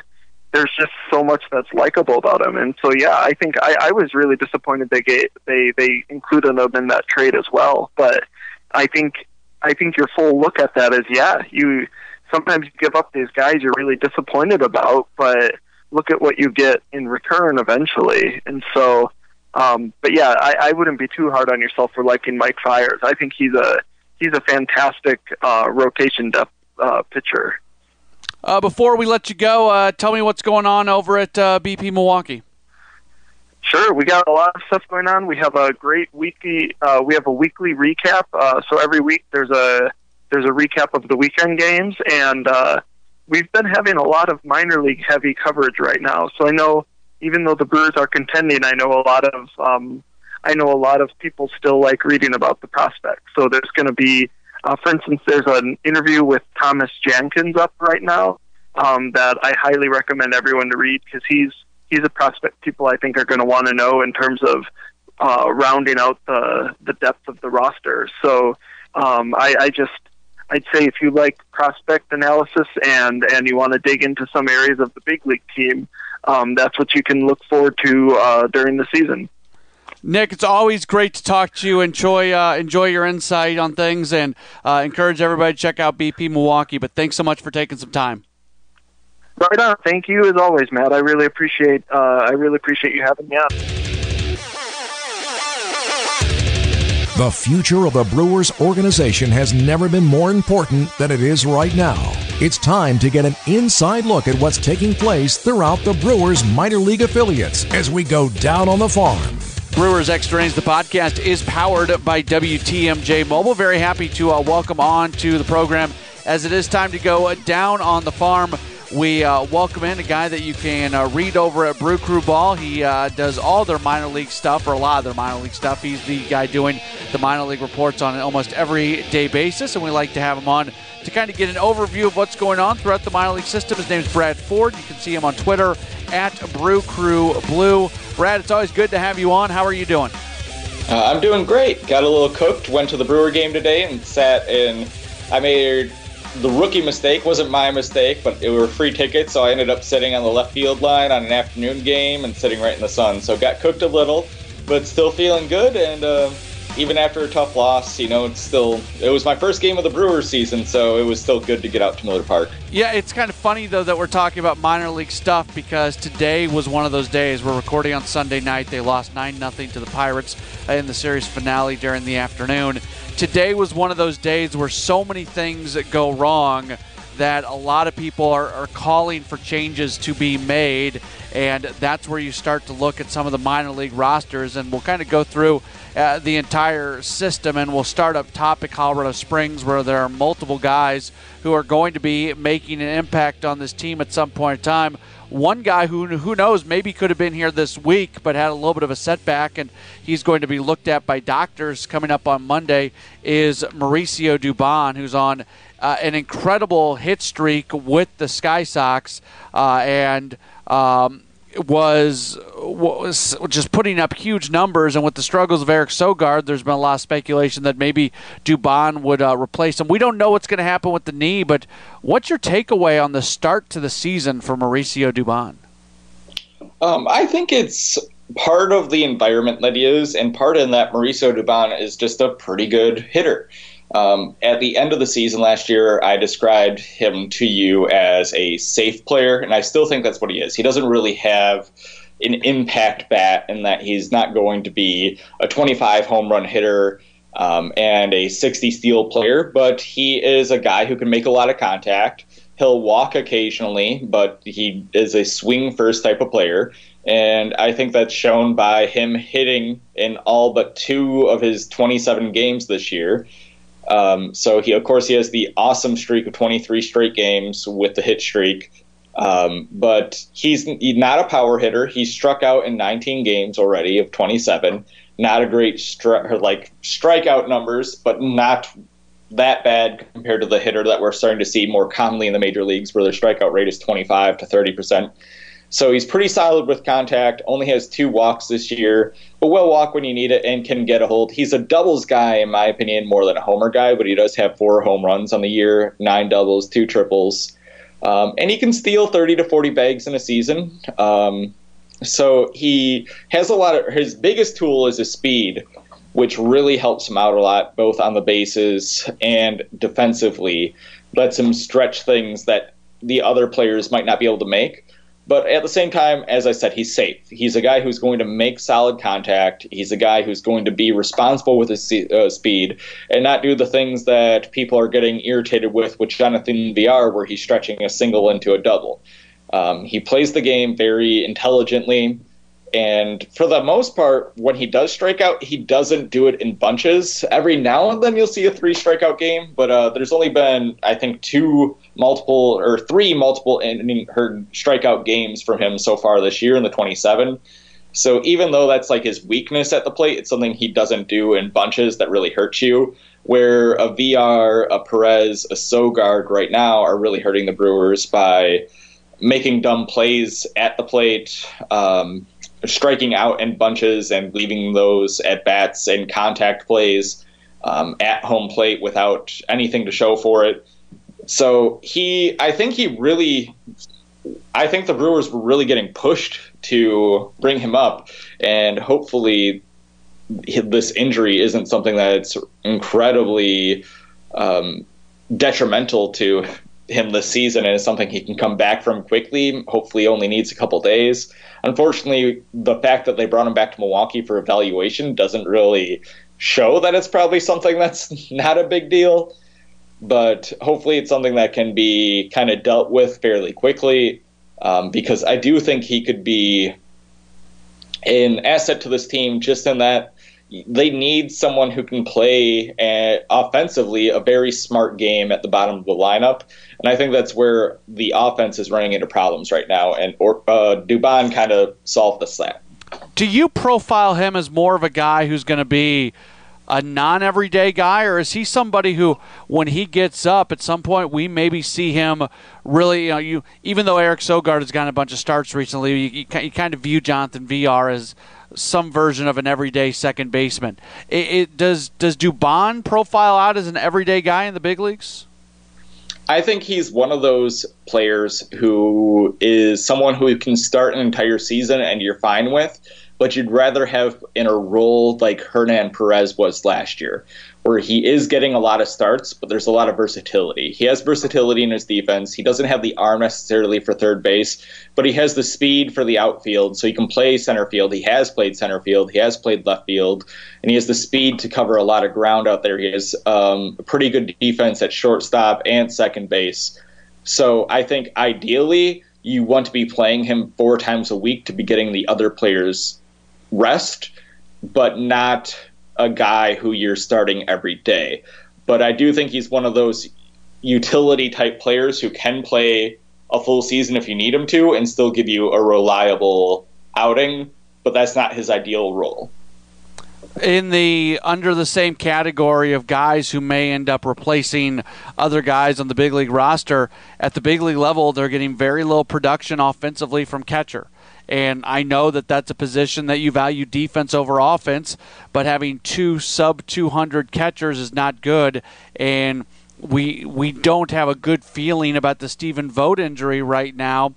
there's just so much that's likable about him. And so, yeah, I think I, I was really disappointed they gave, they they included him in that trade as well. But I think I think your full look at that is, yeah, you sometimes you give up these guys you're really disappointed about, but look at what you get in return eventually. And so, um, but yeah, I, I wouldn't be too hard on yourself for liking Mike Fiers. I think he's a he's a fantastic uh, rotation depth uh, pitcher. Uh, before we let you go, uh, tell me what's going on over at uh, BP Milwaukee. Sure, we got a lot of stuff going on. We have a great weekly. Uh, we have a weekly recap. Uh, so every week there's a there's a recap of the weekend games, and uh, we've been having a lot of minor league heavy coverage right now. So I know even though the Brewers are contending, I know a lot of um, I know a lot of people still like reading about the prospects. So there's going to be uh, for instance, there's an interview with Thomas Jankins up right now um, that I highly recommend everyone to read because he's he's a prospect people I think are going to want to know in terms of uh, rounding out the the depth of the roster. So um, I, I just I'd say if you like prospect analysis and and you want to dig into some areas of the big league team, um, that's what you can look forward to uh, during the season. Nick, it's always great to talk to you. And enjoy uh, enjoy your insight on things, and uh, encourage everybody to check out BP Milwaukee. But thanks so much for taking some time. Right on. Thank you as always, Matt. I really appreciate uh, I really appreciate you having me on. The future of the Brewers organization has never been more important than it is right now. It's time to get an inside look at what's taking place throughout the Brewers minor league affiliates as we go down on the farm. Brewers X Innings, the podcast, is powered by WTMJ Mobile. Very happy to uh, welcome on to the program as it is time to go down on the farm. We uh, welcome in a guy that you can uh, read over at Brew Crew Ball. He uh, does all their minor league stuff, or a lot of their minor league stuff. He's the guy doing the minor league reports on an almost every day basis, and we like to have him on to kind of get an overview of what's going on throughout the minor league system. His name is Brad Ford. You can see him on Twitter at Brew Crew Blue. Brad, it's always good to have you on. How are you doing? Uh, I'm doing great. Got a little cooked. Went to the Brewer game today and sat in. I made the rookie mistake. wasn't my mistake, but it were free tickets, so I ended up sitting on the left field line on an afternoon game and sitting right in the sun. So got cooked a little, but still feeling good and. Uh, even after a tough loss, you know, it's still it was my first game of the Brewers season, so it was still good to get out to Miller Park. Yeah, it's kind of funny though that we're talking about minor league stuff because today was one of those days. We're recording on Sunday night. They lost nine nothing to the Pirates in the series finale during the afternoon. Today was one of those days where so many things go wrong that a lot of people are, are calling for changes to be made, and that's where you start to look at some of the minor league rosters, and we'll kind of go through uh, the entire system. And we'll start up top at Colorado Springs, where there are multiple guys who are going to be making an impact on this team at some point in time. One guy who who knows maybe could have been here this week, but had a little bit of a setback, and he's going to be looked at by doctors coming up on Monday. Is Mauricio Dubon, who's on uh, an incredible hit streak with the Sky Sox, uh, and um, was was just putting up huge numbers, and with the struggles of Eric Sogard, there's been a lot of speculation that maybe Dubon would uh, replace him. We don't know what's going to happen with the knee, but what's your takeaway on the start to the season for Mauricio Dubon? Um, I think it's part of the environment that he is, and part in that Mauricio Dubon is just a pretty good hitter. Um, at the end of the season last year, I described him to you as a safe player, and I still think that's what he is. He doesn't really have an impact bat in that he's not going to be a 25 home run hitter um, and a 60 steal player, but he is a guy who can make a lot of contact. He'll walk occasionally, but he is a swing first type of player. And I think that's shown by him hitting in all but two of his 27 games this year. Um, so he, of course, he has the awesome streak of 23 straight games with the hit streak. Um, but he's, not a power hitter. He's struck out in 19 games already of 27. Not a great stri- like strikeout numbers, but not that bad compared to the hitter that we're starting to see more commonly in the major leagues, where their strikeout rate is 25 to 30 percent. So he's pretty solid with contact. Only has two walks this year, but will walk when you need it and can get a hold. He's a doubles guy, in my opinion, more than a homer guy. But he does have four home runs on the year, nine doubles, two triples. Um, and he can steal 30 to 40 bags in a season. Um, so he has a lot of his biggest tool is his speed, which really helps him out a lot, both on the bases and defensively. Lets him stretch things that the other players might not be able to make. But at the same time, as I said, he's safe. He's a guy who's going to make solid contact. He's a guy who's going to be responsible with his uh, speed and not do the things that people are getting irritated with with Jonathan Villar, where he's stretching a single into a double. Um, he plays the game very intelligently. And for the most part, when he does strike out, he doesn't do it in bunches. Every now and then you'll see a three strikeout game, but uh, there's only been, I think, two multiple or three multiple inning her strikeout games from him so far this year in the 27. So even though that's like his weakness at the plate, it's something he doesn't do in bunches that really hurts you. Where a Villar, a Perez, a Sogard right now are really hurting the Brewers by making dumb plays at the plate, um, striking out in bunches and leaving those at bats and contact plays um, at home plate without anything to show for it. So he, I think he really, I think the Brewers were really getting pushed to bring him up, and hopefully this injury isn't something that's incredibly um, detrimental to him this season and is something he can come back from quickly. Hopefully, only needs a couple days. Unfortunately, the fact that they brought him back to Milwaukee for evaluation doesn't really show that it's probably something that's not a big deal. But hopefully, it's something that can be kind of dealt with fairly quickly um, because I do think he could be an asset to this team just in that they need someone who can play uh, offensively a very smart game at the bottom of the lineup. And I think that's where the offense is running into problems right now. And or, uh, Dubon kind of solved this that. Do you profile him as more of a guy who's going to be a non everyday guy, or is he somebody who, when he gets up at some point, we maybe see him really, you know, you even though Eric Sogard has gotten a bunch of starts recently, you, you, you kind of view Jonathan Villar as some version of an everyday second baseman. It, it, does does Dubon profile out as an everyday guy in the big leagues? I think he's one of those players who is someone who can start an entire season and you're fine with, but you'd rather have in a role like Hernan Perez was last year, where he is getting a lot of starts, but there's a lot of versatility. He has versatility in his defense. He doesn't have the arm necessarily for third base, but he has the speed for the outfield, so he can play center field. He has played center field. He has played left field, and he has the speed to cover a lot of ground out there. He has um, a pretty good defense at shortstop and second base. So I think ideally you want to be playing him four times a week to be getting the other players rest, but not a guy who you're starting every day. But I do think he's one of those utility type players who can play a full season if you need him to and still give you a reliable outing, but that's not his ideal role. In the under the same category of guys who may end up replacing other guys on the big league roster, at the big league level, they're getting very little production offensively from catcher. And I know that that's a position that you value defense over offense, but having two sub 200 catchers is not good. And we we don't have a good feeling about the Stephen Vogt injury right now.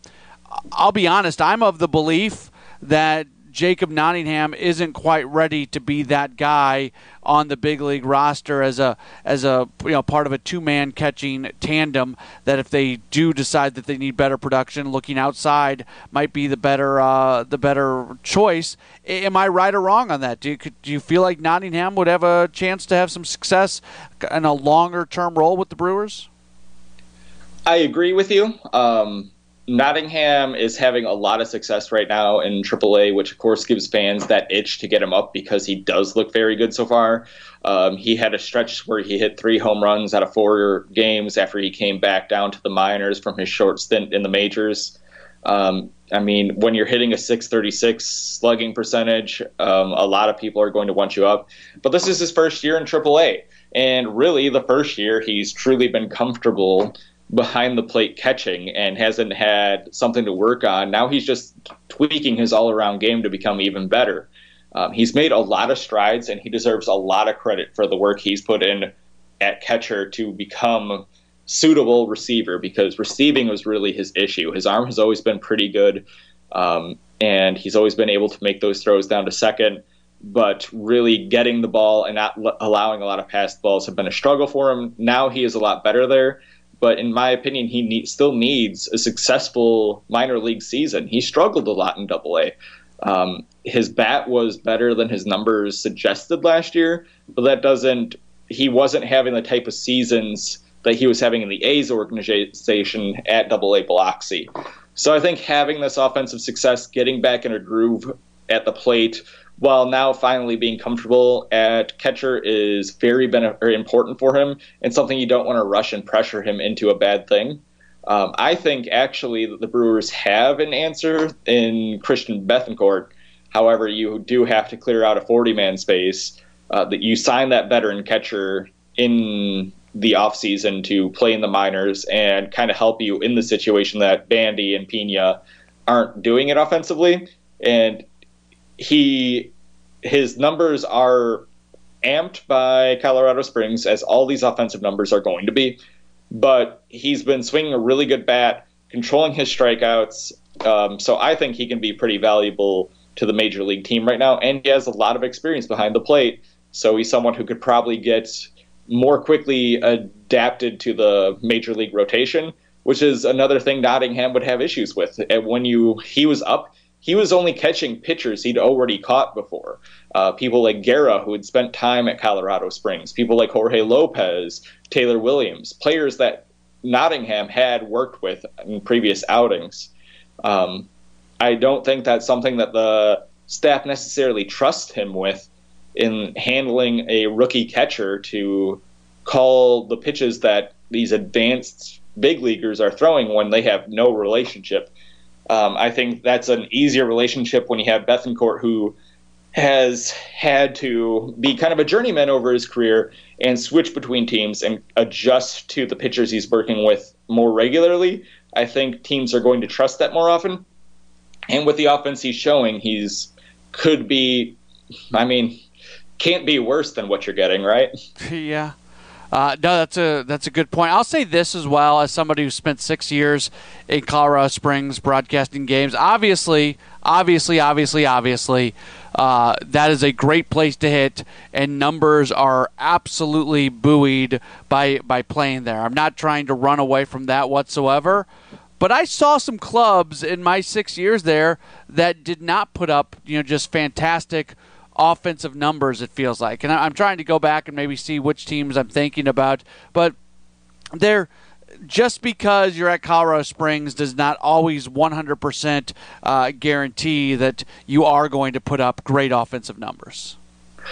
I'll be honest, I'm of the belief that Jacob Nottingham isn't quite ready to be that guy on the big league roster as a as a you know part of a two man catching tandem. That if they do decide that they need better production, looking outside might be the better uh, the better choice. Am I right or wrong on that? Do you, do you feel like Nottingham would have a chance to have some success in a longer term role with the Brewers? I agree with you. Um, Nottingham is having a lot of success right now in AAA, which of course gives fans that itch to get him up because he does look very good so far. Um, he had a stretch where he hit three home runs out of four games after he came back down to the minors from his short stint in the majors. Um, I mean, when you're hitting a 636 slugging percentage, um, a lot of people are going to want you up. But this is his first year in AAA. And really, the first year he's truly been comfortable behind the plate catching and hasn't had something to work on. Now he's just tweaking his all around game to become even better. Um, he's made a lot of strides and he deserves a lot of credit for the work he's put in at catcher to become suitable receiver because receiving was really his issue. His arm has always been pretty good, um, and he's always been able to make those throws down to second. But really getting the ball and not l- allowing a lot of passed balls have been a struggle for him. Now he is a lot better there. But in my opinion, he need, still needs a successful minor league season. He struggled a lot in Double A. Um, his bat was better than his numbers suggested last year, but that doesn't. He wasn't having the type of seasons that he was having in the A's organization at Double A Biloxi. So I think having this offensive success, getting back in a groove at the plate, while now finally being comfortable at catcher is very, very important for him and something you don't want to rush and pressure him into a bad thing. Um, I think actually the Brewers have an answer in Christian Bethancourt. However, you do have to clear out a 40 man space. Uh, that you sign that veteran catcher in the offseason to play in the minors and kind of help you in the situation that Bandy and Pena aren't doing it offensively. And he his numbers are amped by Colorado Springs, as all these offensive numbers are going to be. But he's been swinging a really good bat, controlling his strikeouts. Um, so I think he can be pretty valuable to the major league team right now, and he has a lot of experience behind the plate. So he's someone who could probably get more quickly adapted to the major league rotation, which is another thing Nottingham would have issues with. When you he was up, he was only catching pitchers he'd already caught before. Uh, people like Guerra, who had spent time at Colorado Springs, people like Jorge Lopez, Taylor Williams, players that Nottingham had worked with in previous outings. Um, I don't think that's something that the staff necessarily trust him with in handling a rookie catcher to call the pitches that these advanced big leaguers are throwing when they have no relationship. Um, I think that's an easier relationship when you have Bethancourt, who has had to be kind of a journeyman over his career and switch between teams and adjust to the pitchers he's working with more regularly. I think teams are going to trust that more often. And with the offense he's showing, he's could be, I mean, can't be worse than what you're getting, right? yeah. Uh, no, that's a that's a good point. I'll say this as well as somebody who spent six years in Colorado Springs broadcasting games. Obviously, obviously, obviously, obviously, uh, that is a great place to hit, and numbers are absolutely buoyed by by playing there. I'm not trying to run away from that whatsoever. But I saw some clubs in my six years there that did not put up, you know, just fantastic offensive numbers, it feels like. And I'm trying to go back and maybe see which teams I'm thinking about. But they're just because you're at Colorado Springs does not always 100% uh, guarantee that you are going to put up great offensive numbers.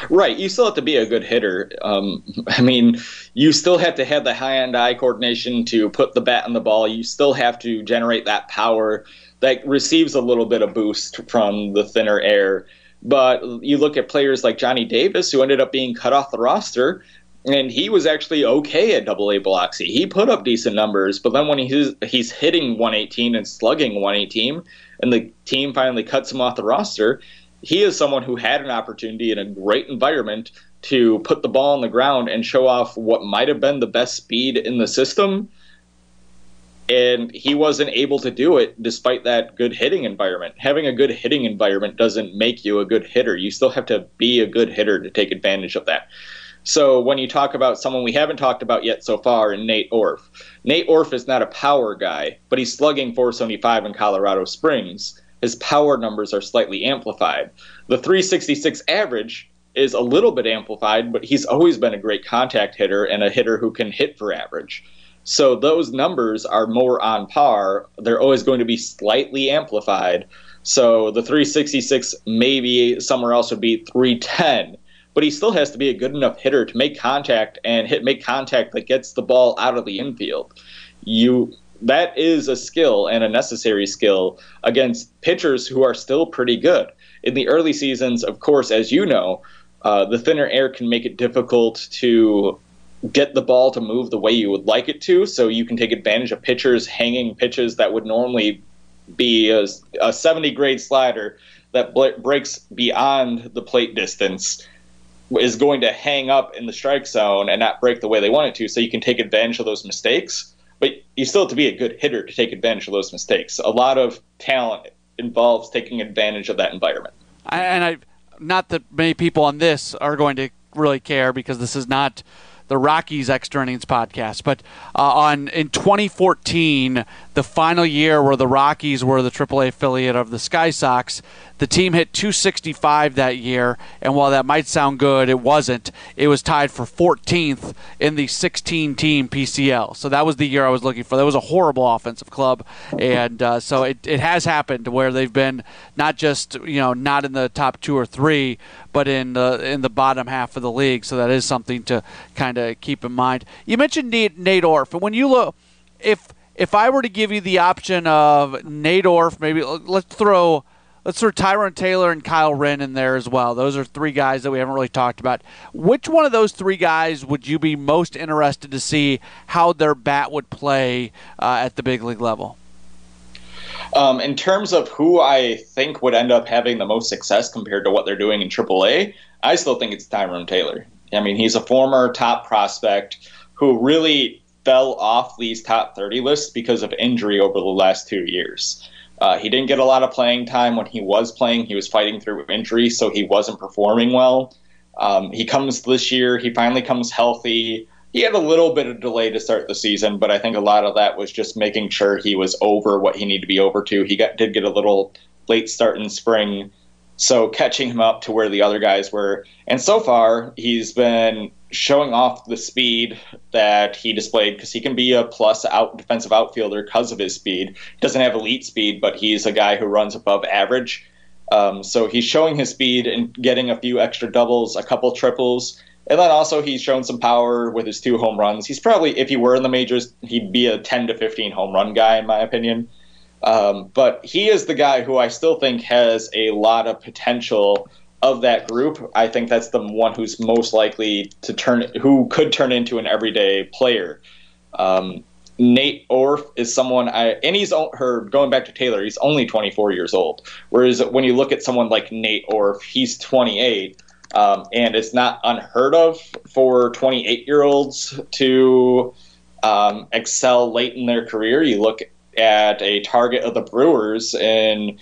Right, you still have to be a good hitter. Um, I mean, you still have to have the high-end eye coordination to put the bat in the ball. You still have to generate that power that receives a little bit of boost from the thinner air. But you look at players like Johnny Davis, who ended up being cut off the roster, and he was actually okay at Double A Biloxi. He put up decent numbers, but then when he's he's hitting 118 and slugging 118, and the team finally cuts him off the roster, he is someone who had an opportunity in a great environment to put the ball on the ground and show off what might have been the best speed in the system and he wasn't able to do it despite that good hitting environment. Having a good hitting environment doesn't make you a good hitter. You still have to be a good hitter to take advantage of that. So when you talk about someone we haven't talked about yet so far, in Nate Orf, Nate Orf is not a power guy, but he's slugging 475 in Colorado Springs. His power numbers are slightly amplified. The 366 average is a little bit amplified, but he's always been a great contact hitter and a hitter who can hit for average. So those numbers are more on par. They're always going to be slightly amplified. So the 366 maybe somewhere else would be 310, but he still has to be a good enough hitter to make contact and hit make contact that gets the ball out of the infield. You that is a skill and a necessary skill against pitchers who are still pretty good. In the early seasons, of course, as you know, uh, the thinner air can make it difficult to get the ball to move the way you would like it to, so you can take advantage of pitchers hanging pitches that would normally be a, a 70 grade slider that breaks beyond the plate distance. is going to hang up in the strike zone and not break the way they want it to, so you can take advantage of those mistakes. But you still have to be a good hitter to take advantage of those mistakes. A lot of talent involves taking advantage of that environment. And I, not that many people on this are going to really care because this is not the Rockies extra innings podcast. But uh, on in 2014, the final year where the Rockies were the AAA affiliate of the Sky Sox, the team hit 265 that year, and while that might sound good, it wasn't. It was tied for 14th in the 16 team PCL. So that was the year I was looking for. That was a horrible offensive club, and uh, so it, it has happened where they've been not just you know not in the top two or three, but in the in the bottom half of the league. So that is something to kind of keep in mind. You mentioned Nate, and when you look, if if I were to give you the option of Nate maybe let's throw let's throw Tyrone Taylor and Kyle Wren in there as well. Those are three guys that we haven't really talked about. Which one of those three guys would you be most interested to see how their bat would play uh, at the big league level? Um, in terms of who I think would end up having the most success compared to what they're doing in AAA, I still think it's Tyrone Taylor. I mean, he's a former top prospect who really fell off these top 30 lists because of injury over the last two years. Uh, he didn't get a lot of playing time when he was playing. He was fighting through injury, so he wasn't performing well. Um, he comes this year. He finally comes healthy. He had a little bit of delay to start the season, but I think a lot of that was just making sure he was over what he needed to be over to. He got, did get a little late start in spring, so catching him up to where the other guys were. And so far, he's been showing off the speed that he displayed because he can be a plus out defensive outfielder because of his speed. Doesn't have elite speed, but he's a guy who runs above average. Um, so he's showing his speed and getting a few extra doubles, a couple triples, and then also he's shown some power with his two home runs. He's probably, if he were in the majors, he'd be a 10 to 15 home run guy in my opinion. Um, but he is the guy who I still think has a lot of potential of that group, I think that's the one who's most likely to turn, who could turn into an everyday player. Um, Nate Orf is someone I, and he's her going back to Taylor. He's only 24 years old. Whereas when you look at someone like Nate Orf, he's 28, um, and it's not unheard of for 28 year olds to um, excel late in their career. You look at a target of the Brewers and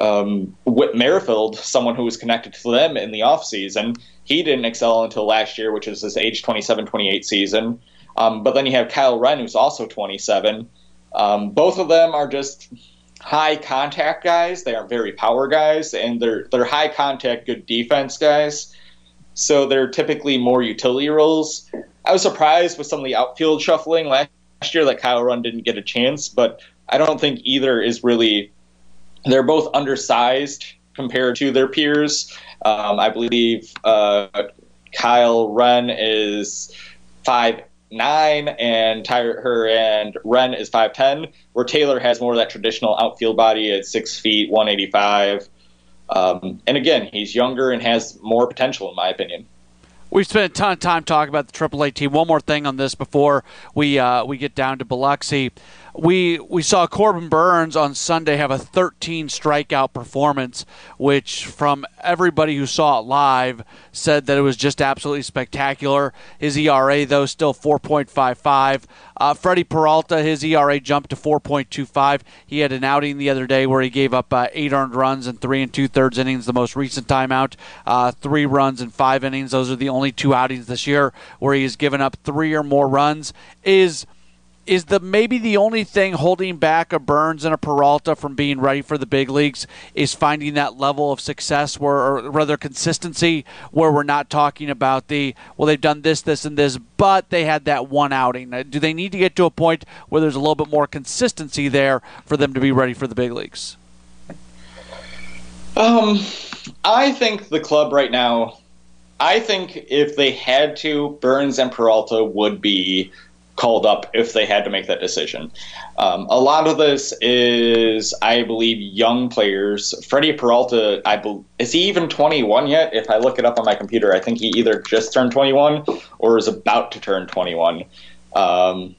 um, Whit Merrifield, someone who was connected to them in the offseason, he didn't excel until last year, which is his age 27 28 season. Um, but then you have Kyle Wren, who's also 27. Um, both of them are just high contact guys. They aren't very power guys, and they're they're high contact, good defense guys. So they're typically more utility roles. I was surprised with some of the outfield shuffling last year that Kyle Wren didn't get a chance, but I don't think either is really they're both undersized compared to their peers. Um, I believe uh, Kyle Wren is five nine, and Tyler and Wren is five ten. Where Taylor has more of that traditional outfield body at six feet, one eighty five. Um, and again, he's younger and has more potential, in my opinion. We've spent a ton of time talking about the AAA team. One more thing on this before we uh, we get down to Biloxi we we saw Corbin Burnes on Sunday have a 13 strikeout performance, which from everybody who saw it live said that it was just absolutely spectacular. His ERA though still 4.55. Uh, Freddie Peralta, his ERA jumped to 4.25. He had an outing the other day where he gave up uh, eight earned runs in three and two thirds innings. The most recent timeout, uh, three runs in five innings. Those are the only two outings this year where he has given up three or more runs. Is is the maybe the only thing holding back a Burnes and a Peralta from being ready for the big leagues is finding that level of success where or rather consistency where we're not talking about the well they've done this this and this but they had that one outing. Do they need to get to a point where there's a little bit more consistency there for them to be ready for the big leagues? Um I think the club right now I think if they had to Burnes and Peralta would be called up if they had to make that decision. Um, a lot of this is, I believe, young players. Freddie Peralta, I be, is he even 21 yet? If I look it up on my computer, I think he either just turned 21 or is about to turn 21. Um,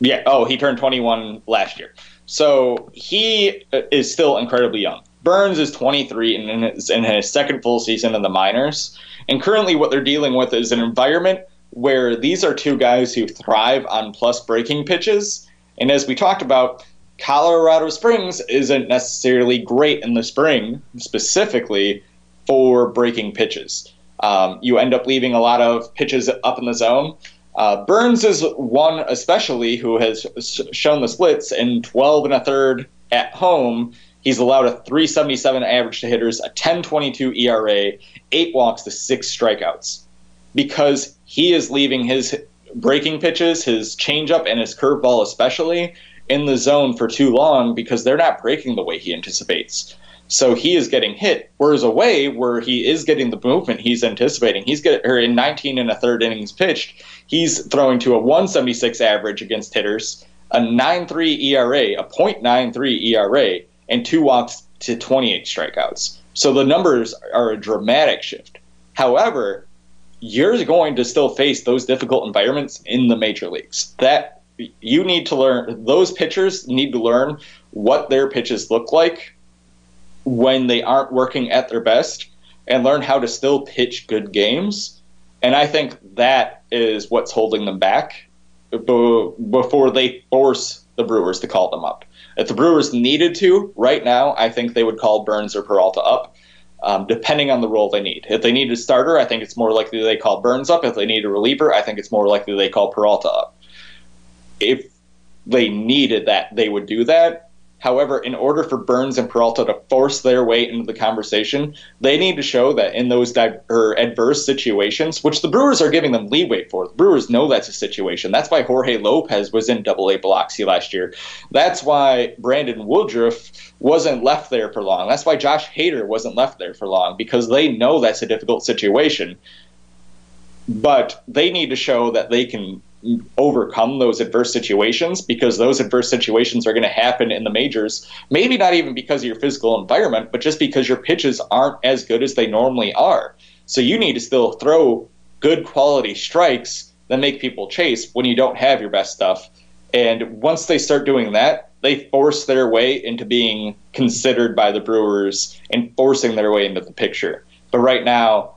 yeah, oh, he turned 21 last year. So he is still incredibly young. Burnes is 23 and in his, in his second full season in the minors. And currently, what they're dealing with is an environment where these are two guys who thrive on plus breaking pitches. And as we talked about, Colorado Springs isn't necessarily great in the spring, specifically for breaking pitches. Um, you end up leaving a lot of pitches up in the zone. Uh, Burnes is one, especially, who has shown the splits in 12 and a third at home. He's allowed a 377 average to hitters, a 1022 ERA, eight walks to six strikeouts. Because he is leaving his breaking pitches, his changeup, and his curveball, especially, in the zone for too long because they're not breaking the way he anticipates. So he is getting hit. Whereas away, where he is getting the movement he's anticipating, he's get or in 19 and a third innings pitched, he's throwing to a 176 average against hitters, a 9.3 ERA, a .93 ERA, and two walks to 28 strikeouts. So the numbers are a dramatic shift. However, you're going to still face those difficult environments in the major leagues. That you need to learn those pitchers need to learn what their pitches look like when they aren't working at their best and learn how to still pitch good games. And I think that is what's holding them back before they force the Brewers to call them up. If the Brewers needed to, right now, I think they would call Burnes or Peralta up, um, depending on the role they need. If they need a starter, I think it's more likely they call Burnes up. If they need a reliever, I think it's more likely they call Peralta up if they needed that, they would do that. However, in order for Burnes and Peralta to force their way into the conversation, they need to show that in those di- adverse situations, which the Brewers are giving them leeway for, the Brewers know that's a situation. That's why Jorge Lopez was in Double A Biloxi last year. That's why Brandon Woodruff wasn't left there for long. That's why Josh Hader wasn't left there for long because they know that's a difficult situation. But they need to show that they can overcome those adverse situations because those adverse situations are going to happen in the majors. Maybe not even because of your physical environment, but just because your pitches aren't as good as they normally are. So you need to still throw good quality strikes that make people chase when you don't have your best stuff. And once they start doing that, they force their way into being considered by the Brewers and forcing their way into the picture. But right now,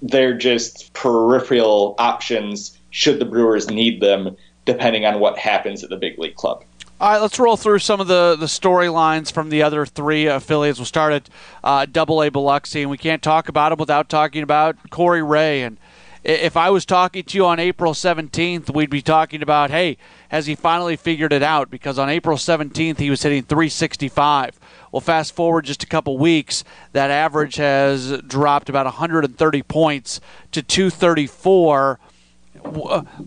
they're just peripheral options should the Brewers need them, depending on what happens at the big league club. All right, let's roll through some of the, the storylines from the other three affiliates. We'll start at uh, Double A Biloxi, and we can't talk about them without talking about Corey Ray. And if I was talking to you on April 17th, we'd be talking about, hey, has he finally figured it out? Because on April 17th, he was hitting 365. Well, fast forward just a couple weeks, that average has dropped about 130 points to 234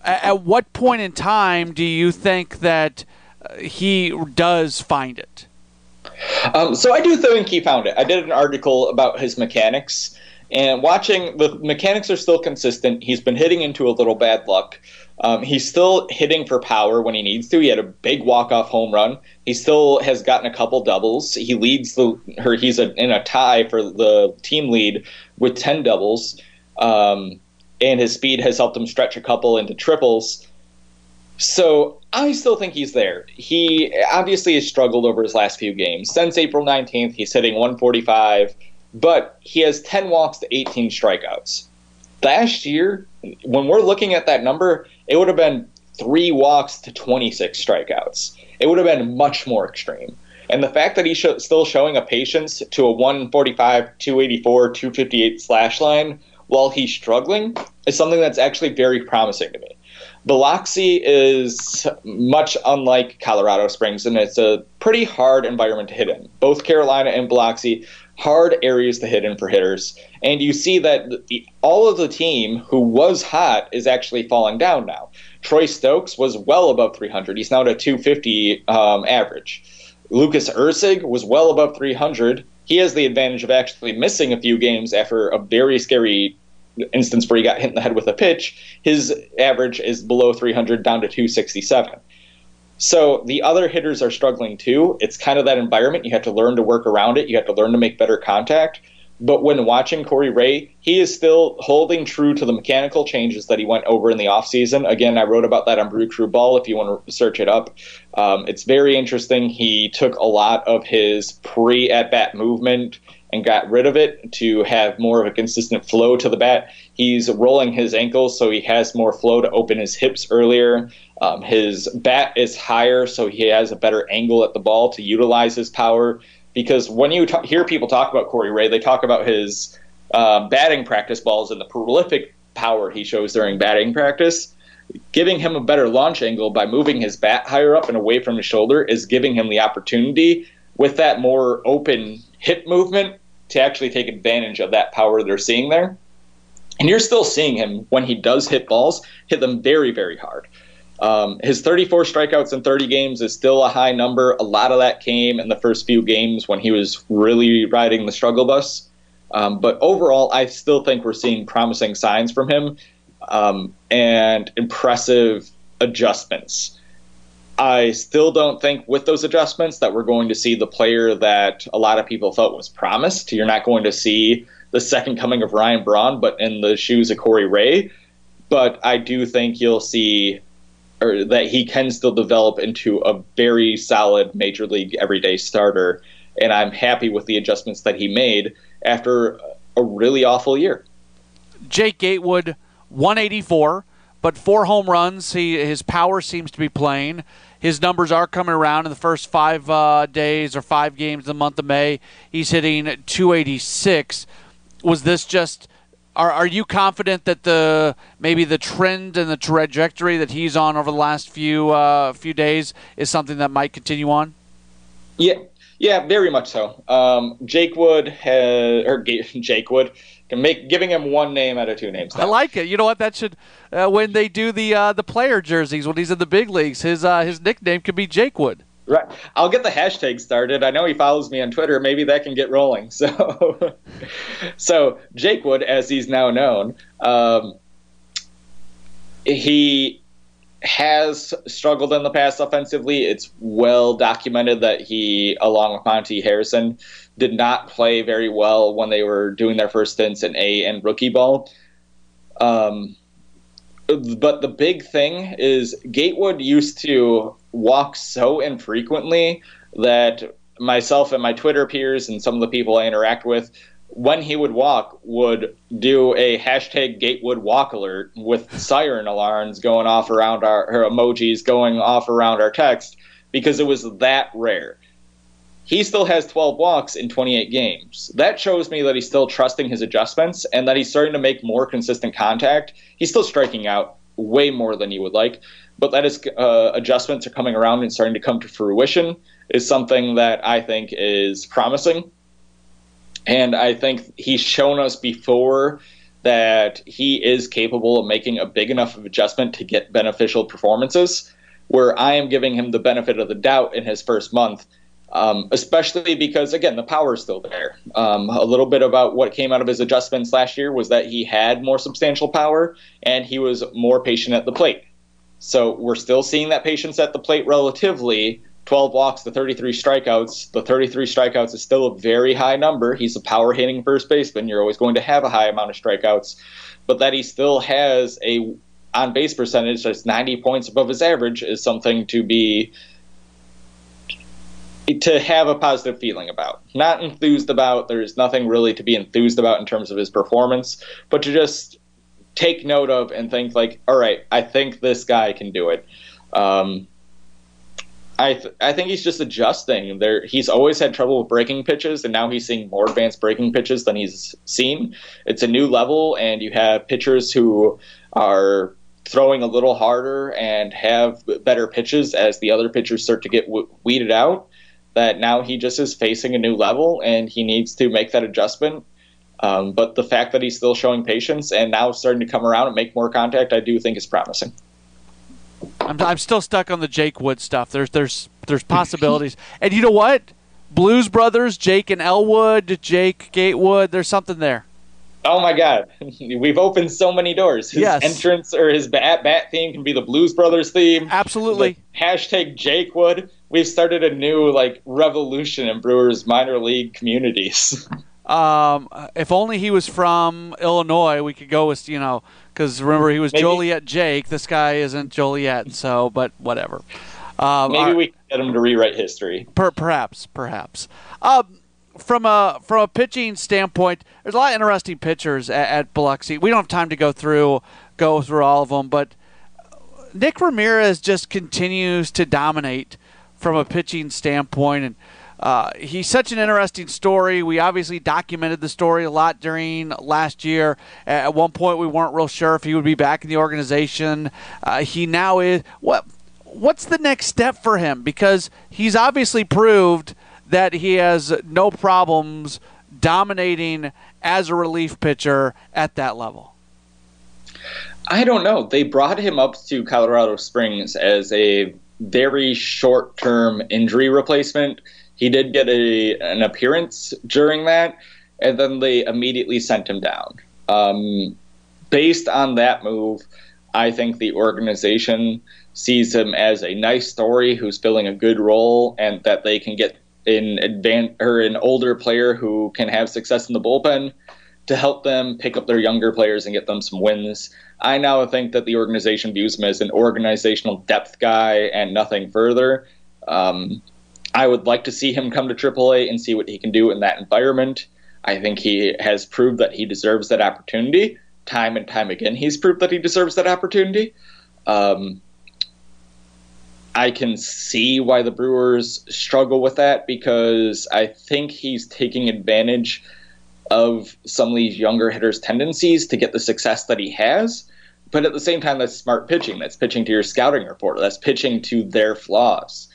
at what point in time do you think that uh, he does find it? Um, so I do think he found it. I did an article about his mechanics, and watching the mechanics are still consistent. He's been hitting into a little bad luck. Um, he's still hitting for power when he needs to. He had a big walk-off home run. He still has gotten a couple doubles. He leads the, or he's a, in a tie for the team lead with ten doubles. Um, and his speed has helped him stretch a couple into triples. So I still think he's there. He obviously has struggled over his last few games. Since April 19th, he's hitting 145, but he has 10 walks to 18 strikeouts. Last year, when we're looking at that number, it would have been three walks to 26 strikeouts. It would have been much more extreme. And the fact that he's sh- still showing a patience to a 145, 284, 258 slash line while he's struggling is something that's actually very promising to me. Biloxi is much unlike Colorado Springs, and it's a pretty hard environment to hit in. Both Carolina and Biloxi, hard areas to hit in for hitters. And you see that the, all of the team who was hot is actually falling down now. Troy Stokes was well above 300. He's now at a 250 um, average. Lucas Erceg was well above 300 he has the advantage of actually missing a few games after a very scary instance where he got hit in the head with a pitch. His average is below 300, down to 267. So the other hitters are struggling too. It's kind of that environment. You have to learn to work around it. You have to learn to make better contact. But when watching Corey Ray, he is still holding true to the mechanical changes that he went over in the offseason. Again, I wrote about that on Brew Crew Ball if you want to search it up. Um, it's very interesting. He took a lot of his pre at bat movement and got rid of it to have more of a consistent flow to the bat. He's rolling his ankles so he has more flow to open his hips earlier. Um, his bat is higher so he has a better angle at the ball to utilize his power. Because when you t- hear people talk about Corey Ray, they talk about his uh, batting practice balls and the prolific power he shows during batting practice. Giving him a better launch angle by moving his bat higher up and away from his shoulder is giving him the opportunity with that more open hip movement to actually take advantage of that power they're seeing there. And you're still seeing him when he does hit balls, hit them very, very hard. Um, his 34 strikeouts in 30 games is still a high number. A lot of that came in the first few games when he was really riding the struggle bus. Um, but overall, I still think we're seeing promising signs from him um, and impressive adjustments. I still don't think with those adjustments that we're going to see the player that a lot of people thought was promised. You're not going to see the second coming of Ryan Braun, but in the shoes of Corey Ray. But I do think you'll see or that he can still develop into a very solid major league everyday starter. And I'm happy with the adjustments that he made after a really awful year. Jake Gatewood, 184, but four home runs. He his power seems to be playing. His numbers are coming around in the first five uh, days or five games in the month of May. He's hitting 286. Was this just? Are, are you confident that the maybe the trend and the trajectory that he's on over the last few uh, few days is something that might continue on? Yeah, yeah, very much so. Um, Jake Wood has, or Jake Wood can make giving him one name out of two names. Now. I like it. You know what? That should uh, when they do the uh, the player jerseys when he's in the big leagues, his uh, his nickname could be Jake Wood. Right. I'll get the hashtag started. I know he follows me on Twitter. Maybe that can get rolling. So, so Jake Wood, as he's now known, um, he has struggled in the past offensively. It's well documented that he, along with Monte Harrison, did not play very well when they were doing their first stints in A and rookie ball. Um, but the big thing is Gatewood used to walk so infrequently that myself and my Twitter peers and some of the people I interact with when he would walk, would do a hashtag Gatewood walk alert with siren alarms going off around our emojis going off around our text because it was that rare. He still has 12 walks in 28 games. That shows me that he's still trusting his adjustments and that he's starting to make more consistent contact. He's still striking out way more than you would like, but that is uh, adjustments are coming around and starting to come to fruition is something that I think is promising and I think he's shown us before that he is capable of making a big enough of adjustment to get beneficial performances. Where I am giving him the benefit of the doubt in his first month, um, especially because again the power is still there. Um, a little bit about what came out of his adjustments last year was that he had more substantial power and he was more patient at the plate. So we're still seeing that patience at the plate relatively, 12 walks to 33 strikeouts. The 33 strikeouts is still a very high number. He's a power hitting first baseman. You're always going to have a high amount of strikeouts, but that he still has a on base percentage that's 90 points above his average is something to be to have a positive feeling about. Not enthused about. There's nothing really to be enthused about in terms of his performance, but to just take note of and think like, all right, I think this guy can do it. Um, I th- I think he's just adjusting. There, he's always had trouble with breaking pitches, and now he's seeing more advanced breaking pitches than he's seen. It's a new level, and you have pitchers who are throwing a little harder and have better pitches as the other pitchers start to get w- weeded out. That now he just is facing a new level, and he needs to make that adjustment. Um, but the fact that he's still showing patience and now starting to come around and make more contact, I do think is promising. I'm, I'm still stuck on the Jake Wood stuff. There's there's there's possibilities, and you know what? Blues Brothers, Jake and Elwood, Jake Gatewood. There's something there. Oh my God, we've opened so many doors. His yes. entrance or his bat bat theme can be the Blues Brothers theme. Absolutely. The hashtag Jake Wood. We've started a new like revolution in Brewers minor league communities. Um, if only he was from Illinois, we could go with you know because remember he was Maybe. Joliet Jake. This guy isn't Joliet, so but whatever. Um, Maybe our, we can get him to rewrite history. Per, perhaps, perhaps. Um, from a from a pitching standpoint, there's a lot of interesting pitchers at, at Biloxi. We don't have time to go through go through all of them, but Nick Ramirez just continues to dominate from a pitching standpoint, and uh, he's such an interesting story. We obviously documented the story a lot during last year. At one point, we weren't real sure if he would be back in the organization. Uh, he now is. What What's the next step for him? Because he's obviously proved that he has no problems dominating as a relief pitcher at that level. I don't know. They brought him up to Colorado Springs as a very short term injury replacement. He did get a an appearance during that, and then they immediately sent him down. Um, based on that move, I think the organization sees him as a nice story who's filling a good role, and that they can get an advan- or an older player who can have success in the bullpen to help them pick up their younger players and get them some wins. I now think that the organization views him as an organizational depth guy and nothing further. Um, I would like to see him come to AAA and see what he can do in that environment. I think he has proved that he deserves that opportunity. Time and time again, he's proved that he deserves that opportunity. Um, I can see why the Brewers struggle with that because I think he's taking advantage of some of these younger hitters' tendencies to get the success that he has. But at the same time, that's smart pitching. That's pitching to your scouting report. That's pitching to their flaws.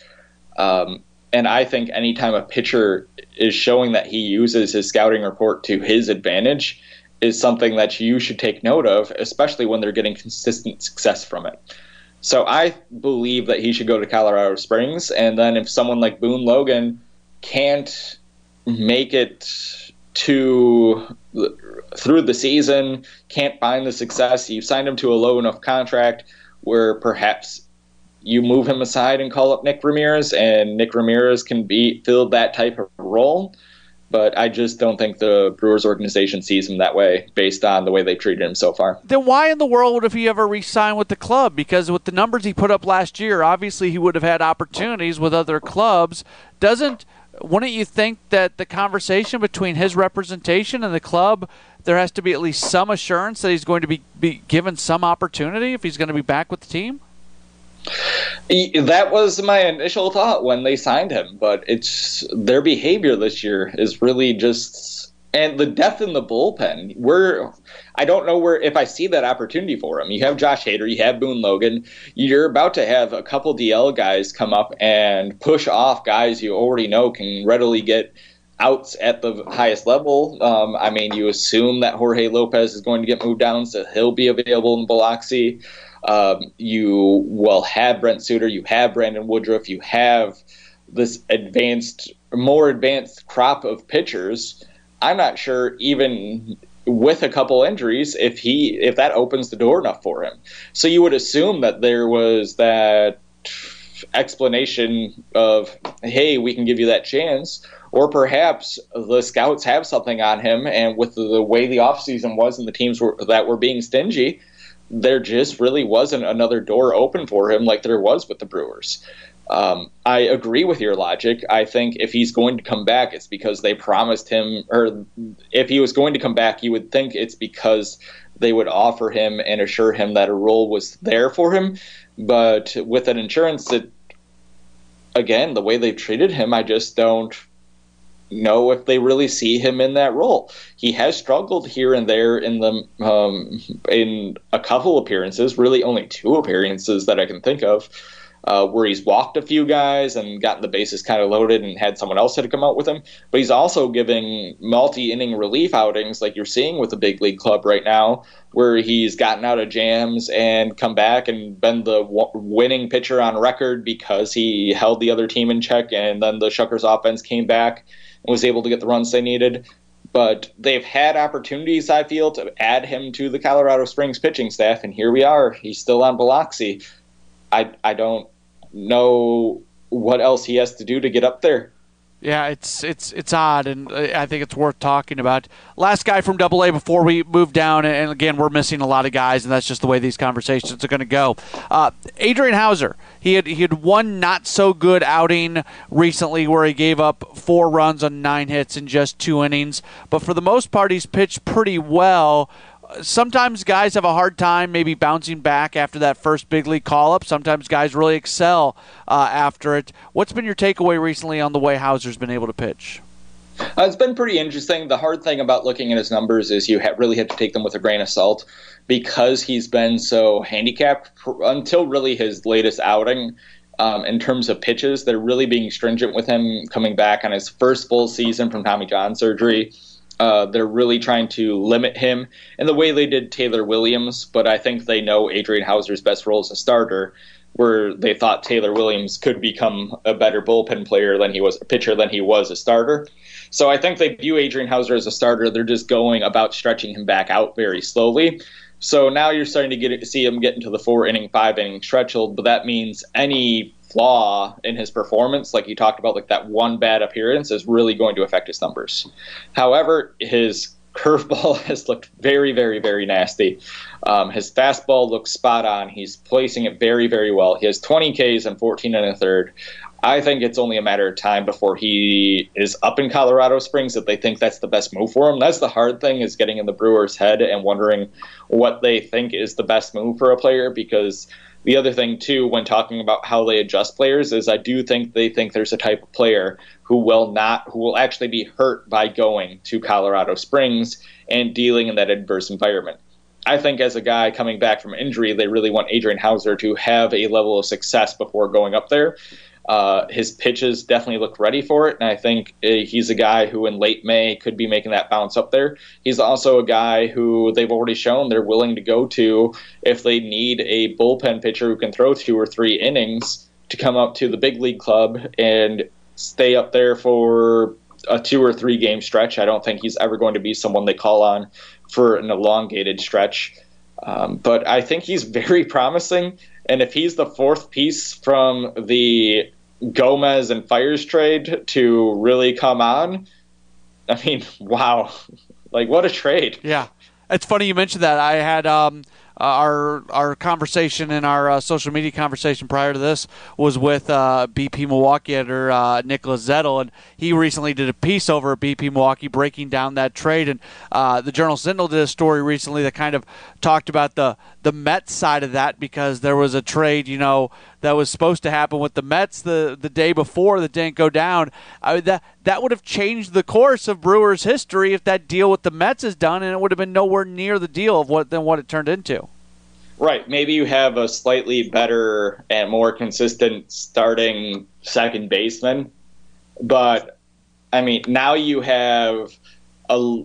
Um, and I think anytime a pitcher is showing that he uses his scouting report to his advantage is something that you should take note of, especially when they're getting consistent success from it. So I believe that he should go to Colorado Springs. And then if someone like Boone Logan can't make it to through the season, can't find the success. You've signed him to a low enough contract where perhaps you move him aside and call up Nick Ramirez, and Nick Ramirez can be filled that type of role. But I just don't think the Brewers organization sees him that way based on the way they've treated him so far. Then why in the world would have he ever re-signed with the club? Because with the numbers he put up last year, obviously he would have had opportunities with other clubs. Doesn't wouldn't you think that the conversation between his representation and the club, there has to be at least some assurance that he's going to be, be given some opportunity if he's going to be back with the team? That was my initial thought when they signed him, but it's their behavior this year is really just and the depth in the bullpen. We're I don't know where if I see that opportunity for him. You have Josh Hader, you have Boone Logan. You're about to have a couple DL guys come up and push off guys you already know can readily get outs at the highest level. Um, I mean, you assume that Jorge Lopez is going to get moved down, so he'll be available in Biloxi. Um, you will have Brent Suter, you have Brandon Woodruff, you have this advanced, more advanced crop of pitchers. I'm not sure even with a couple injuries if he if that opens the door enough for him. So you would assume that there was that explanation of hey we can give you that chance or perhaps the scouts have something on him and with the, way the offseason was and the teams were, that were being stingy there just really wasn't another door open for him like there was with the Brewers. Um, I agree with your logic. I think if he's going to come back, it's because they promised him, or if he was going to come back, you would think it's because they would offer him and assure him that a role was there for him. But with an insurance that, again, the way they've treated him, I just don't know if they really see him in that role. He has struggled here and there in the um, in a couple appearances, really only two appearances that I can think of, uh, where he's walked a few guys and gotten the bases kind of loaded and had someone else had to come out with him. But he's also giving multi-inning relief outings, like you're seeing with the big league club right now, where he's gotten out of jams and come back and been the w- winning pitcher on record because he held the other team in check, and then the Shuckers offense came back and was able to get the runs they needed. But they've had opportunities, I feel, to add him to the Colorado Springs pitching staff, and here we are. He's still on Biloxi. I I don't know what else he has to do to get up there. Yeah, it's it's it's odd, and I think it's worth talking about. Last guy from Double A before we move down, and again, we're missing a lot of guys, and that's just the way these conversations are going to go. Uh, Adrian Houser, he had he had one not so good outing recently where he gave up four runs on nine hits in just two innings, but for the most part, he's pitched pretty well sometimes guys have a hard time maybe bouncing back after that first big league call up. Sometimes guys really excel uh, after it. What's been your takeaway recently on the way Houser's been able to pitch? Uh, it's been pretty interesting. The hard thing about looking at his numbers is you ha- really have to take them with a grain of salt because he's been so handicapped pr- until really his latest outing. Um, in terms of pitches, they're really being stringent with him coming back on his first full season from Tommy John surgery. Uh, they're really trying to limit him in the way they did Taylor Williams, but I think they know Adrian Houser's best role as a starter, where they thought Taylor Williams could become a better bullpen player than he was a pitcher than he was a starter. So I think they view Adrian Houser as a starter. They're just going about stretching him back out very slowly. So now you're starting to get see him get into the four inning, five inning stretch, but that means any flaw in his performance, like you talked about, like that one bad appearance, is really going to affect his numbers. However, his curveball has looked very, very, very nasty. Um, his fastball looks spot on. He's placing it very, very well. He has 20 Ks and 14 and a third. I think it's only a matter of time before he is up in Colorado Springs if they think that's the best move for him. That's the hard thing is getting in the Brewers' head and wondering what they think is the best move for a player because – the other thing too when talking about how they adjust players is I do think they think there's a type of player who will not who will actually be hurt by going to Colorado Springs and dealing in that adverse environment. I think as a guy coming back from injury, they really want Adrian Houser to have a level of success before going up there. Uh, his pitches definitely look ready for it, and I think uh, he's a guy who in late May could be making that bounce up there. He's also a guy who they've already shown they're willing to go to if they need a bullpen pitcher who can throw two or three innings to come up to the big league club and stay up there for a two or three game stretch. I don't think he's ever going to be someone they call on for an elongated stretch. Um, but I think he's very promising. And if he's the fourth piece from the Gomez and Fiers trade to really come on, I mean, wow. Like, what a trade. Yeah. It's funny you mentioned that. I had um, our our conversation and our uh, social media conversation prior to this was with uh, BP Milwaukee editor uh, Nicholas Zettel, and he recently did a piece over at BP Milwaukee breaking down that trade. And uh, the Journal Sentinel did a story recently that kind of talked about the the Mets side of that because there was a trade, you know, that was supposed to happen with the Mets the the day before that didn't go down. I that that would have changed the course of Brewers history if that deal with the Mets is done, and it would have been nowhere near the deal of what than what it turned into. Right. Maybe you have a slightly better and more consistent starting second baseman, but I mean now you have a,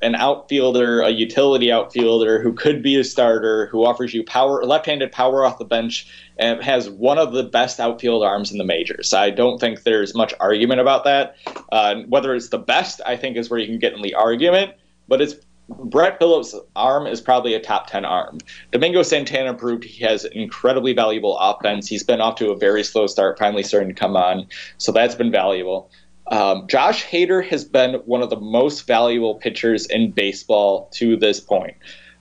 an outfielder, a utility outfielder who could be a starter, who offers you power, left-handed power off the bench, and has one of the best outfield arms in the majors. I don't think there's much argument about that. Uh, whether it's the best, I think, is where you can get in the argument. But it's Brett Phillips' arm is probably a top 10 arm. Domingo Santana proved he has incredibly valuable offense. He's been off to a very slow start, finally starting to come on. So that's been valuable. Um, Josh Hader has been one of the most valuable pitchers in baseball to this point.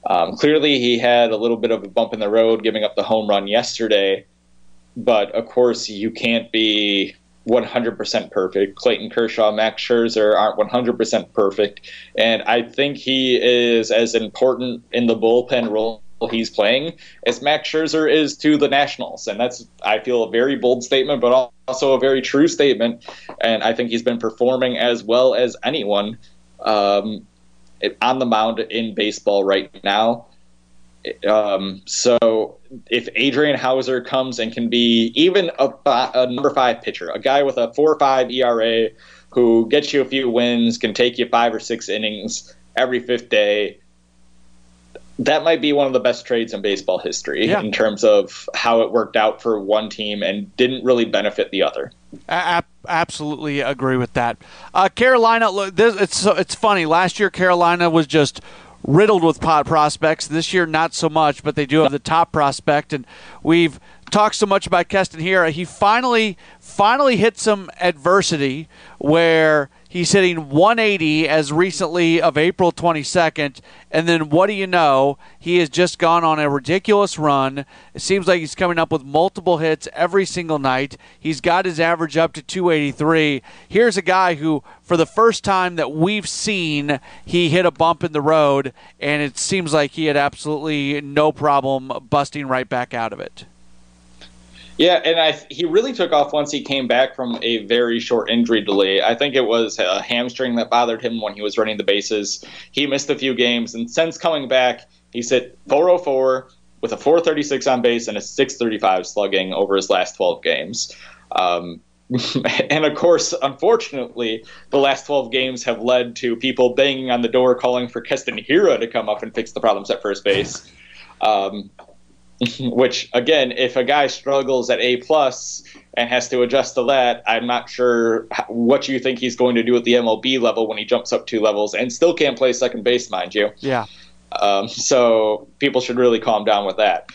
Um, clearly, he had a little bit of a bump in the road giving up the home run yesterday, but of course, you can't be 100% perfect. Clayton Kershaw, Max Scherzer aren't 100% perfect, and I think he is as important in the bullpen role he's playing as Max Scherzer is to the Nationals. And that's, I feel, a very bold statement, but also a very true statement. And I think he's been performing as well as anyone um, on the mound in baseball right now. Um, so if Adrian Houser comes and can be even a, a number five pitcher, a guy with a four or five ERA who gets you a few wins, can take you five or six innings every fifth day, that might be one of the best trades in baseball history yeah. in terms of how it worked out for one team and didn't really benefit the other. I absolutely agree with that. Uh, Carolina, look, this, it's it's funny. Last year, Carolina was just riddled with pot prospects. This year, not so much, but they do have the top prospect, and we've talked so much about Keston here. He finally, finally hit some adversity where He's hitting 180 as recently of April 22nd. And then what do you know? He has just gone on a ridiculous run. It seems like he's coming up with multiple hits every single night. He's got his average up to 283. Here's a guy who, for the first time that we've seen, he hit a bump in the road, and it seems like he had absolutely no problem busting right back out of it. Yeah, and I he really took off once he came back from a very short injury delay. I think it was a hamstring that bothered him when he was running the bases. He missed a few games, and since coming back, he's hit 404 with a 436 on base and a 635 slugging over his last 12 games. Um, and of course, unfortunately, the last 12 games have led to people banging on the door calling for Keston Hiura to come up and fix the problems at first base. Um, which again, if a guy struggles at A plus and has to adjust to that, I'm not sure what you think he's going to do at the MLB level when he jumps up two levels and still can't play second base, mind you. Yeah. Um, so people should really calm down with that.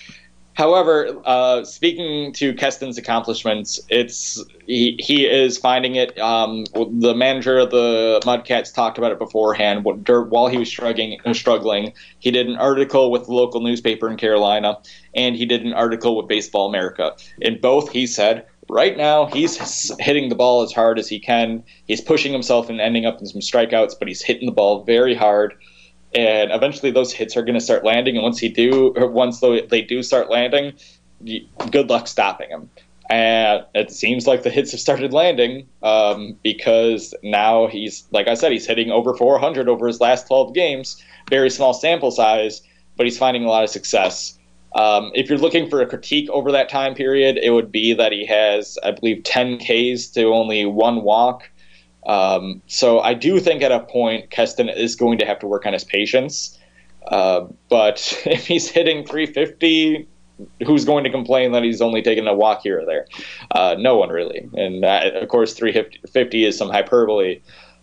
However, uh, speaking to Keston's accomplishments, it's he, he is finding it. Um, the manager of the Mudcats talked about it beforehand. While he was struggling, struggling, he did an article with the local newspaper in Carolina, and he did an article with Baseball America. In both, he said, right now he's hitting the ball as hard as he can. He's pushing himself and ending up in some strikeouts, but he's hitting the ball very hard and eventually those hits are going to start landing. And once he do, once they do start landing, good luck stopping them. And it seems like the hits have started landing um, because now he's, like I said, he's hitting over 400 over his last 12 games. Very small sample size, but he's finding a lot of success. Um, if you're looking for a critique over that time period, it would be that he has, I believe, 10 Ks to only one walk. Um, so I do think at a point Keston is going to have to work on his patience. Uh, but if he's hitting 350, who's going to complain that he's only taking a walk here or there? Uh, no one really. And uh, of course, 350 is some hyperbole.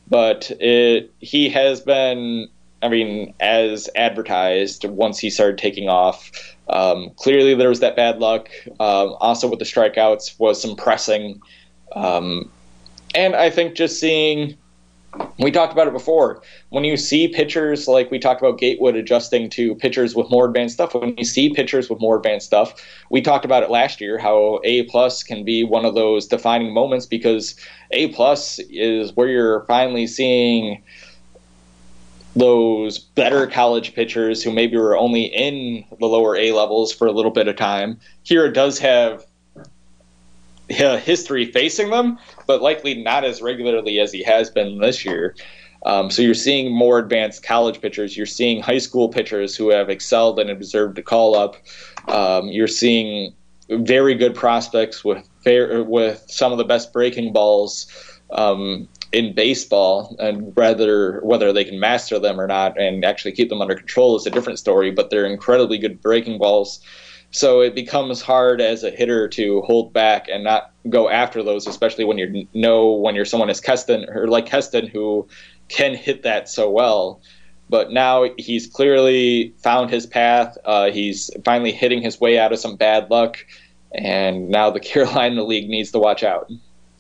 But it, he has been, I mean, as advertised once he started taking off. Um, clearly, there was that bad luck. Um, also, with the strikeouts, was some pressing. Um, and I think just seeing we talked about it before. When you see pitchers like we talked about Gatewood adjusting to pitchers with more advanced stuff, when you see pitchers with more advanced stuff, we talked about it last year how A plus can be one of those defining moments because A plus is where you're finally seeing those better college pitchers who maybe were only in the lower A levels for a little bit of time. Here it does have history facing them, but likely not as regularly as he has been this year. Um, so you're seeing more advanced college pitchers. You're seeing high school pitchers who have excelled and deserved a call up. Um, you're seeing very good prospects with fair, with some of the best breaking balls um, in baseball, and whether whether they can master them or not and actually keep them under control is a different story. But they're incredibly good breaking balls. So it becomes hard as a hitter to hold back and not go after those, especially when you know when you're someone as Keston or like Keston who can hit that so well. But now he's clearly found his path. Uh, he's finally hitting his way out of some bad luck, and now the Carolina League needs to watch out.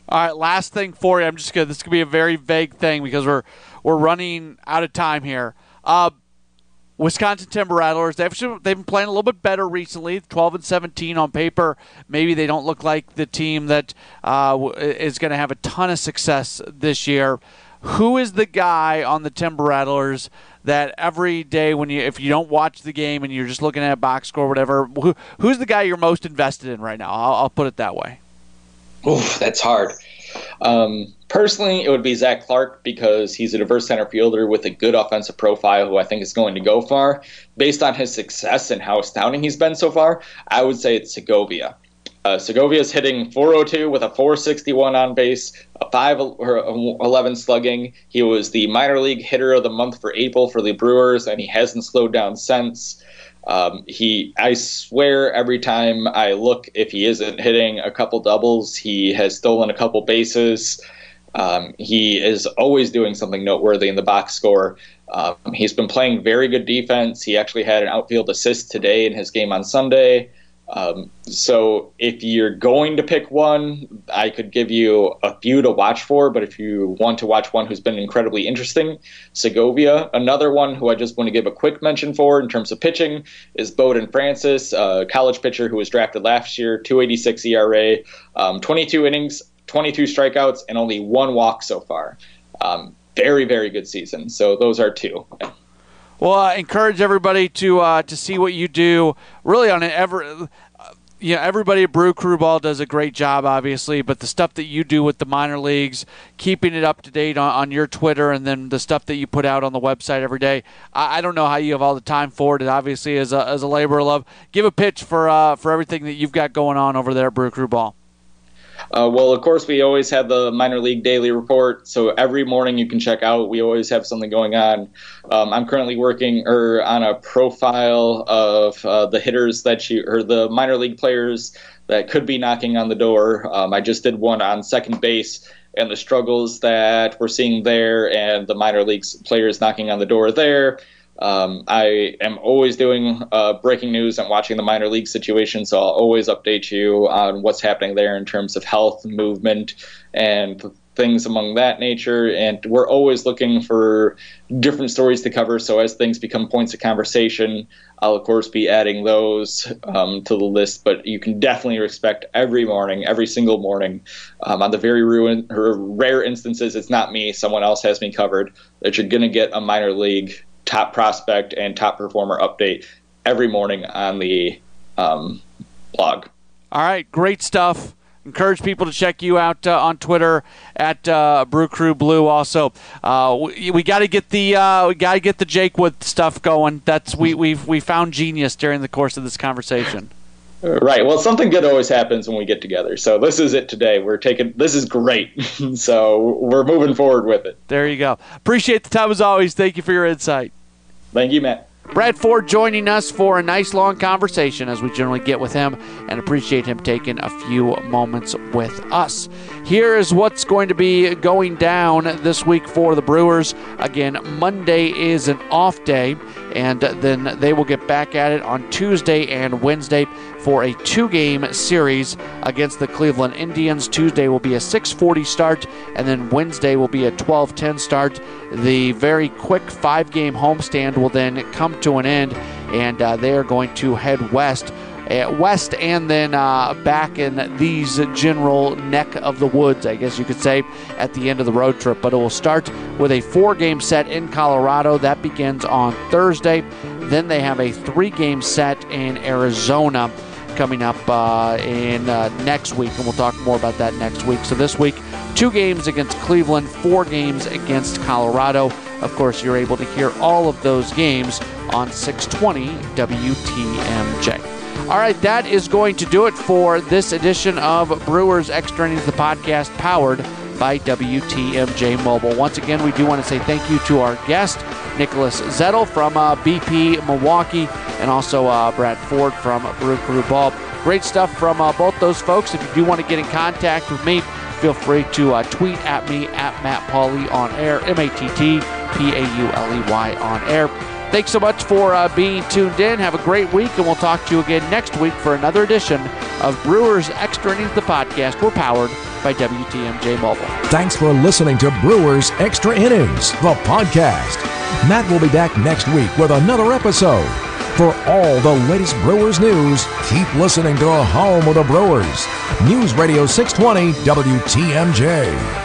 All right, last thing for you. I'm just gonna. This could be a very vague thing because we're we're running out of time here. Uh, Wisconsin Timber Rattlers, they've, they've been playing a little bit better recently, 12 and 17 on paper. Maybe they don't look like the team that uh, is going to have a ton of success this year. Who is the guy on the Timber Rattlers that every day when you if you don't watch the game and you're just looking at a box score or whatever, who, who's the guy you're most invested in right now? I'll, I'll put it that way. Oof, that's hard. Um, personally, it would be Zach Clark because he's a diverse center fielder with a good offensive profile who I think is going to go far. Based on his success and how astounding he's been so far, I would say it's Segovia. Uh, Segovia is hitting 402 with a 461 on base, a 511 slugging. He was the minor league hitter of the month for April for the Brewers, and he hasn't slowed down since. Um, he, I swear, every time I look, if he isn't hitting a couple doubles, he has stolen a couple bases. Um, he is always doing something noteworthy in the box score. Um, he's been playing very good defense. He actually had an outfield assist today in his game on Sunday. Um, so if you're going to pick one, I could give you a few to watch for. But if you want to watch one who's been incredibly interesting, Segovia. Another one who I just want to give a quick mention for in terms of pitching is Bowden Francis, a college pitcher who was drafted last year, 286 ERA, um, 22 innings, 22 strikeouts, and only one walk so far. Um, very, very good season. So those are two. Well, I encourage everybody to uh, to see what you do. Really, on an ever, you know, everybody at Brew Crew Ball does a great job, obviously. But the stuff that you do with the minor leagues, keeping it up to date on, on your Twitter, and then the stuff that you put out on the website every day. I, I, don't know how you have all the time for it. It obviously is a, as a labor of love. Give a pitch for uh, for everything that you've got going on over there at Brew Crew Ball. Uh, well, of course, we always have the minor league daily report. So every morning you can check out. We always have something going on. Um, I'm currently working or er, on a profile of uh, the hitters that you or the minor league players that could be knocking on the door. Um, I just did one on second base and the struggles that we're seeing there, and the minor leagues players knocking on the door there. Um, I am always doing uh, breaking news and watching the minor league situation, so I'll always update you on what's happening there in terms of health, movement, and things among that nature. And we're always looking for different stories to cover. So as things become points of conversation, I'll of course be adding those um, to the list. But you can definitely expect every morning, every single morning, um, on the very ruin, rare instances it's not me, someone else has me covered, that you're going to get a minor league top prospect and top performer update every morning on the um, blog. All right, great stuff. Encourage people to check you out uh, on Twitter at uh, Brew Crew Blue. Also, uh, we, we got to get the uh, we got to get the Jake Wood stuff going. That's we we we found genius during the course of this conversation. Right. Well, something good always happens when we get together. So this is it today. We're taking this is great. so we're moving forward with it. There you go. Appreciate the time as always. Thank you for your insight. Thank you, Matt. Brad Ford joining us for a nice long conversation as we generally get with him and appreciate him taking a few moments with us. Here is what's going to be going down this week for the Brewers. Again, Monday is an off day, and then they will get back at it on Tuesday and Wednesday for a two-game series against the Cleveland Indians. Tuesday will be a 6:40 start, and then Wednesday will be a 12:10 start. The very quick five-game homestand will then come to an end, and uh, they are going to head west west and then uh, back in these general neck of the woods, I guess you could say, at the end of the road trip. But it will start with a four game set in Colorado. That begins on Thursday. Then they have a three game set in Arizona coming up uh, in uh, next week, and we'll talk more about that next week. So this week, two games against Cleveland, four games against Colorado. Of course, you're able to hear all of those games on 620 WTMJ. All right, that is going to do it for this edition of Brewers Extra Innings, the podcast powered by WTMJ Mobile. Once again, we do want to say thank you to our guest, Nicholas Zettel from uh, BP Milwaukee, and also uh, Brad Ford from Brew Crew Ball. Great stuff from uh, both those folks. If you do want to get in contact with me, feel free to uh, tweet at me at Matt Pauley on air, M A T T P A U L E Y on air. Thanks so much for uh, being tuned in. Have a great week, and we'll talk to you again next week for another edition of Brewers Extra Innings, the podcast. We're powered by WTMJ Mobile. Thanks for listening to Brewers Extra Innings, the podcast. Matt will be back next week with another episode. For all the latest Brewers news, keep listening to Home of the Brewers. News Radio 620 WTMJ.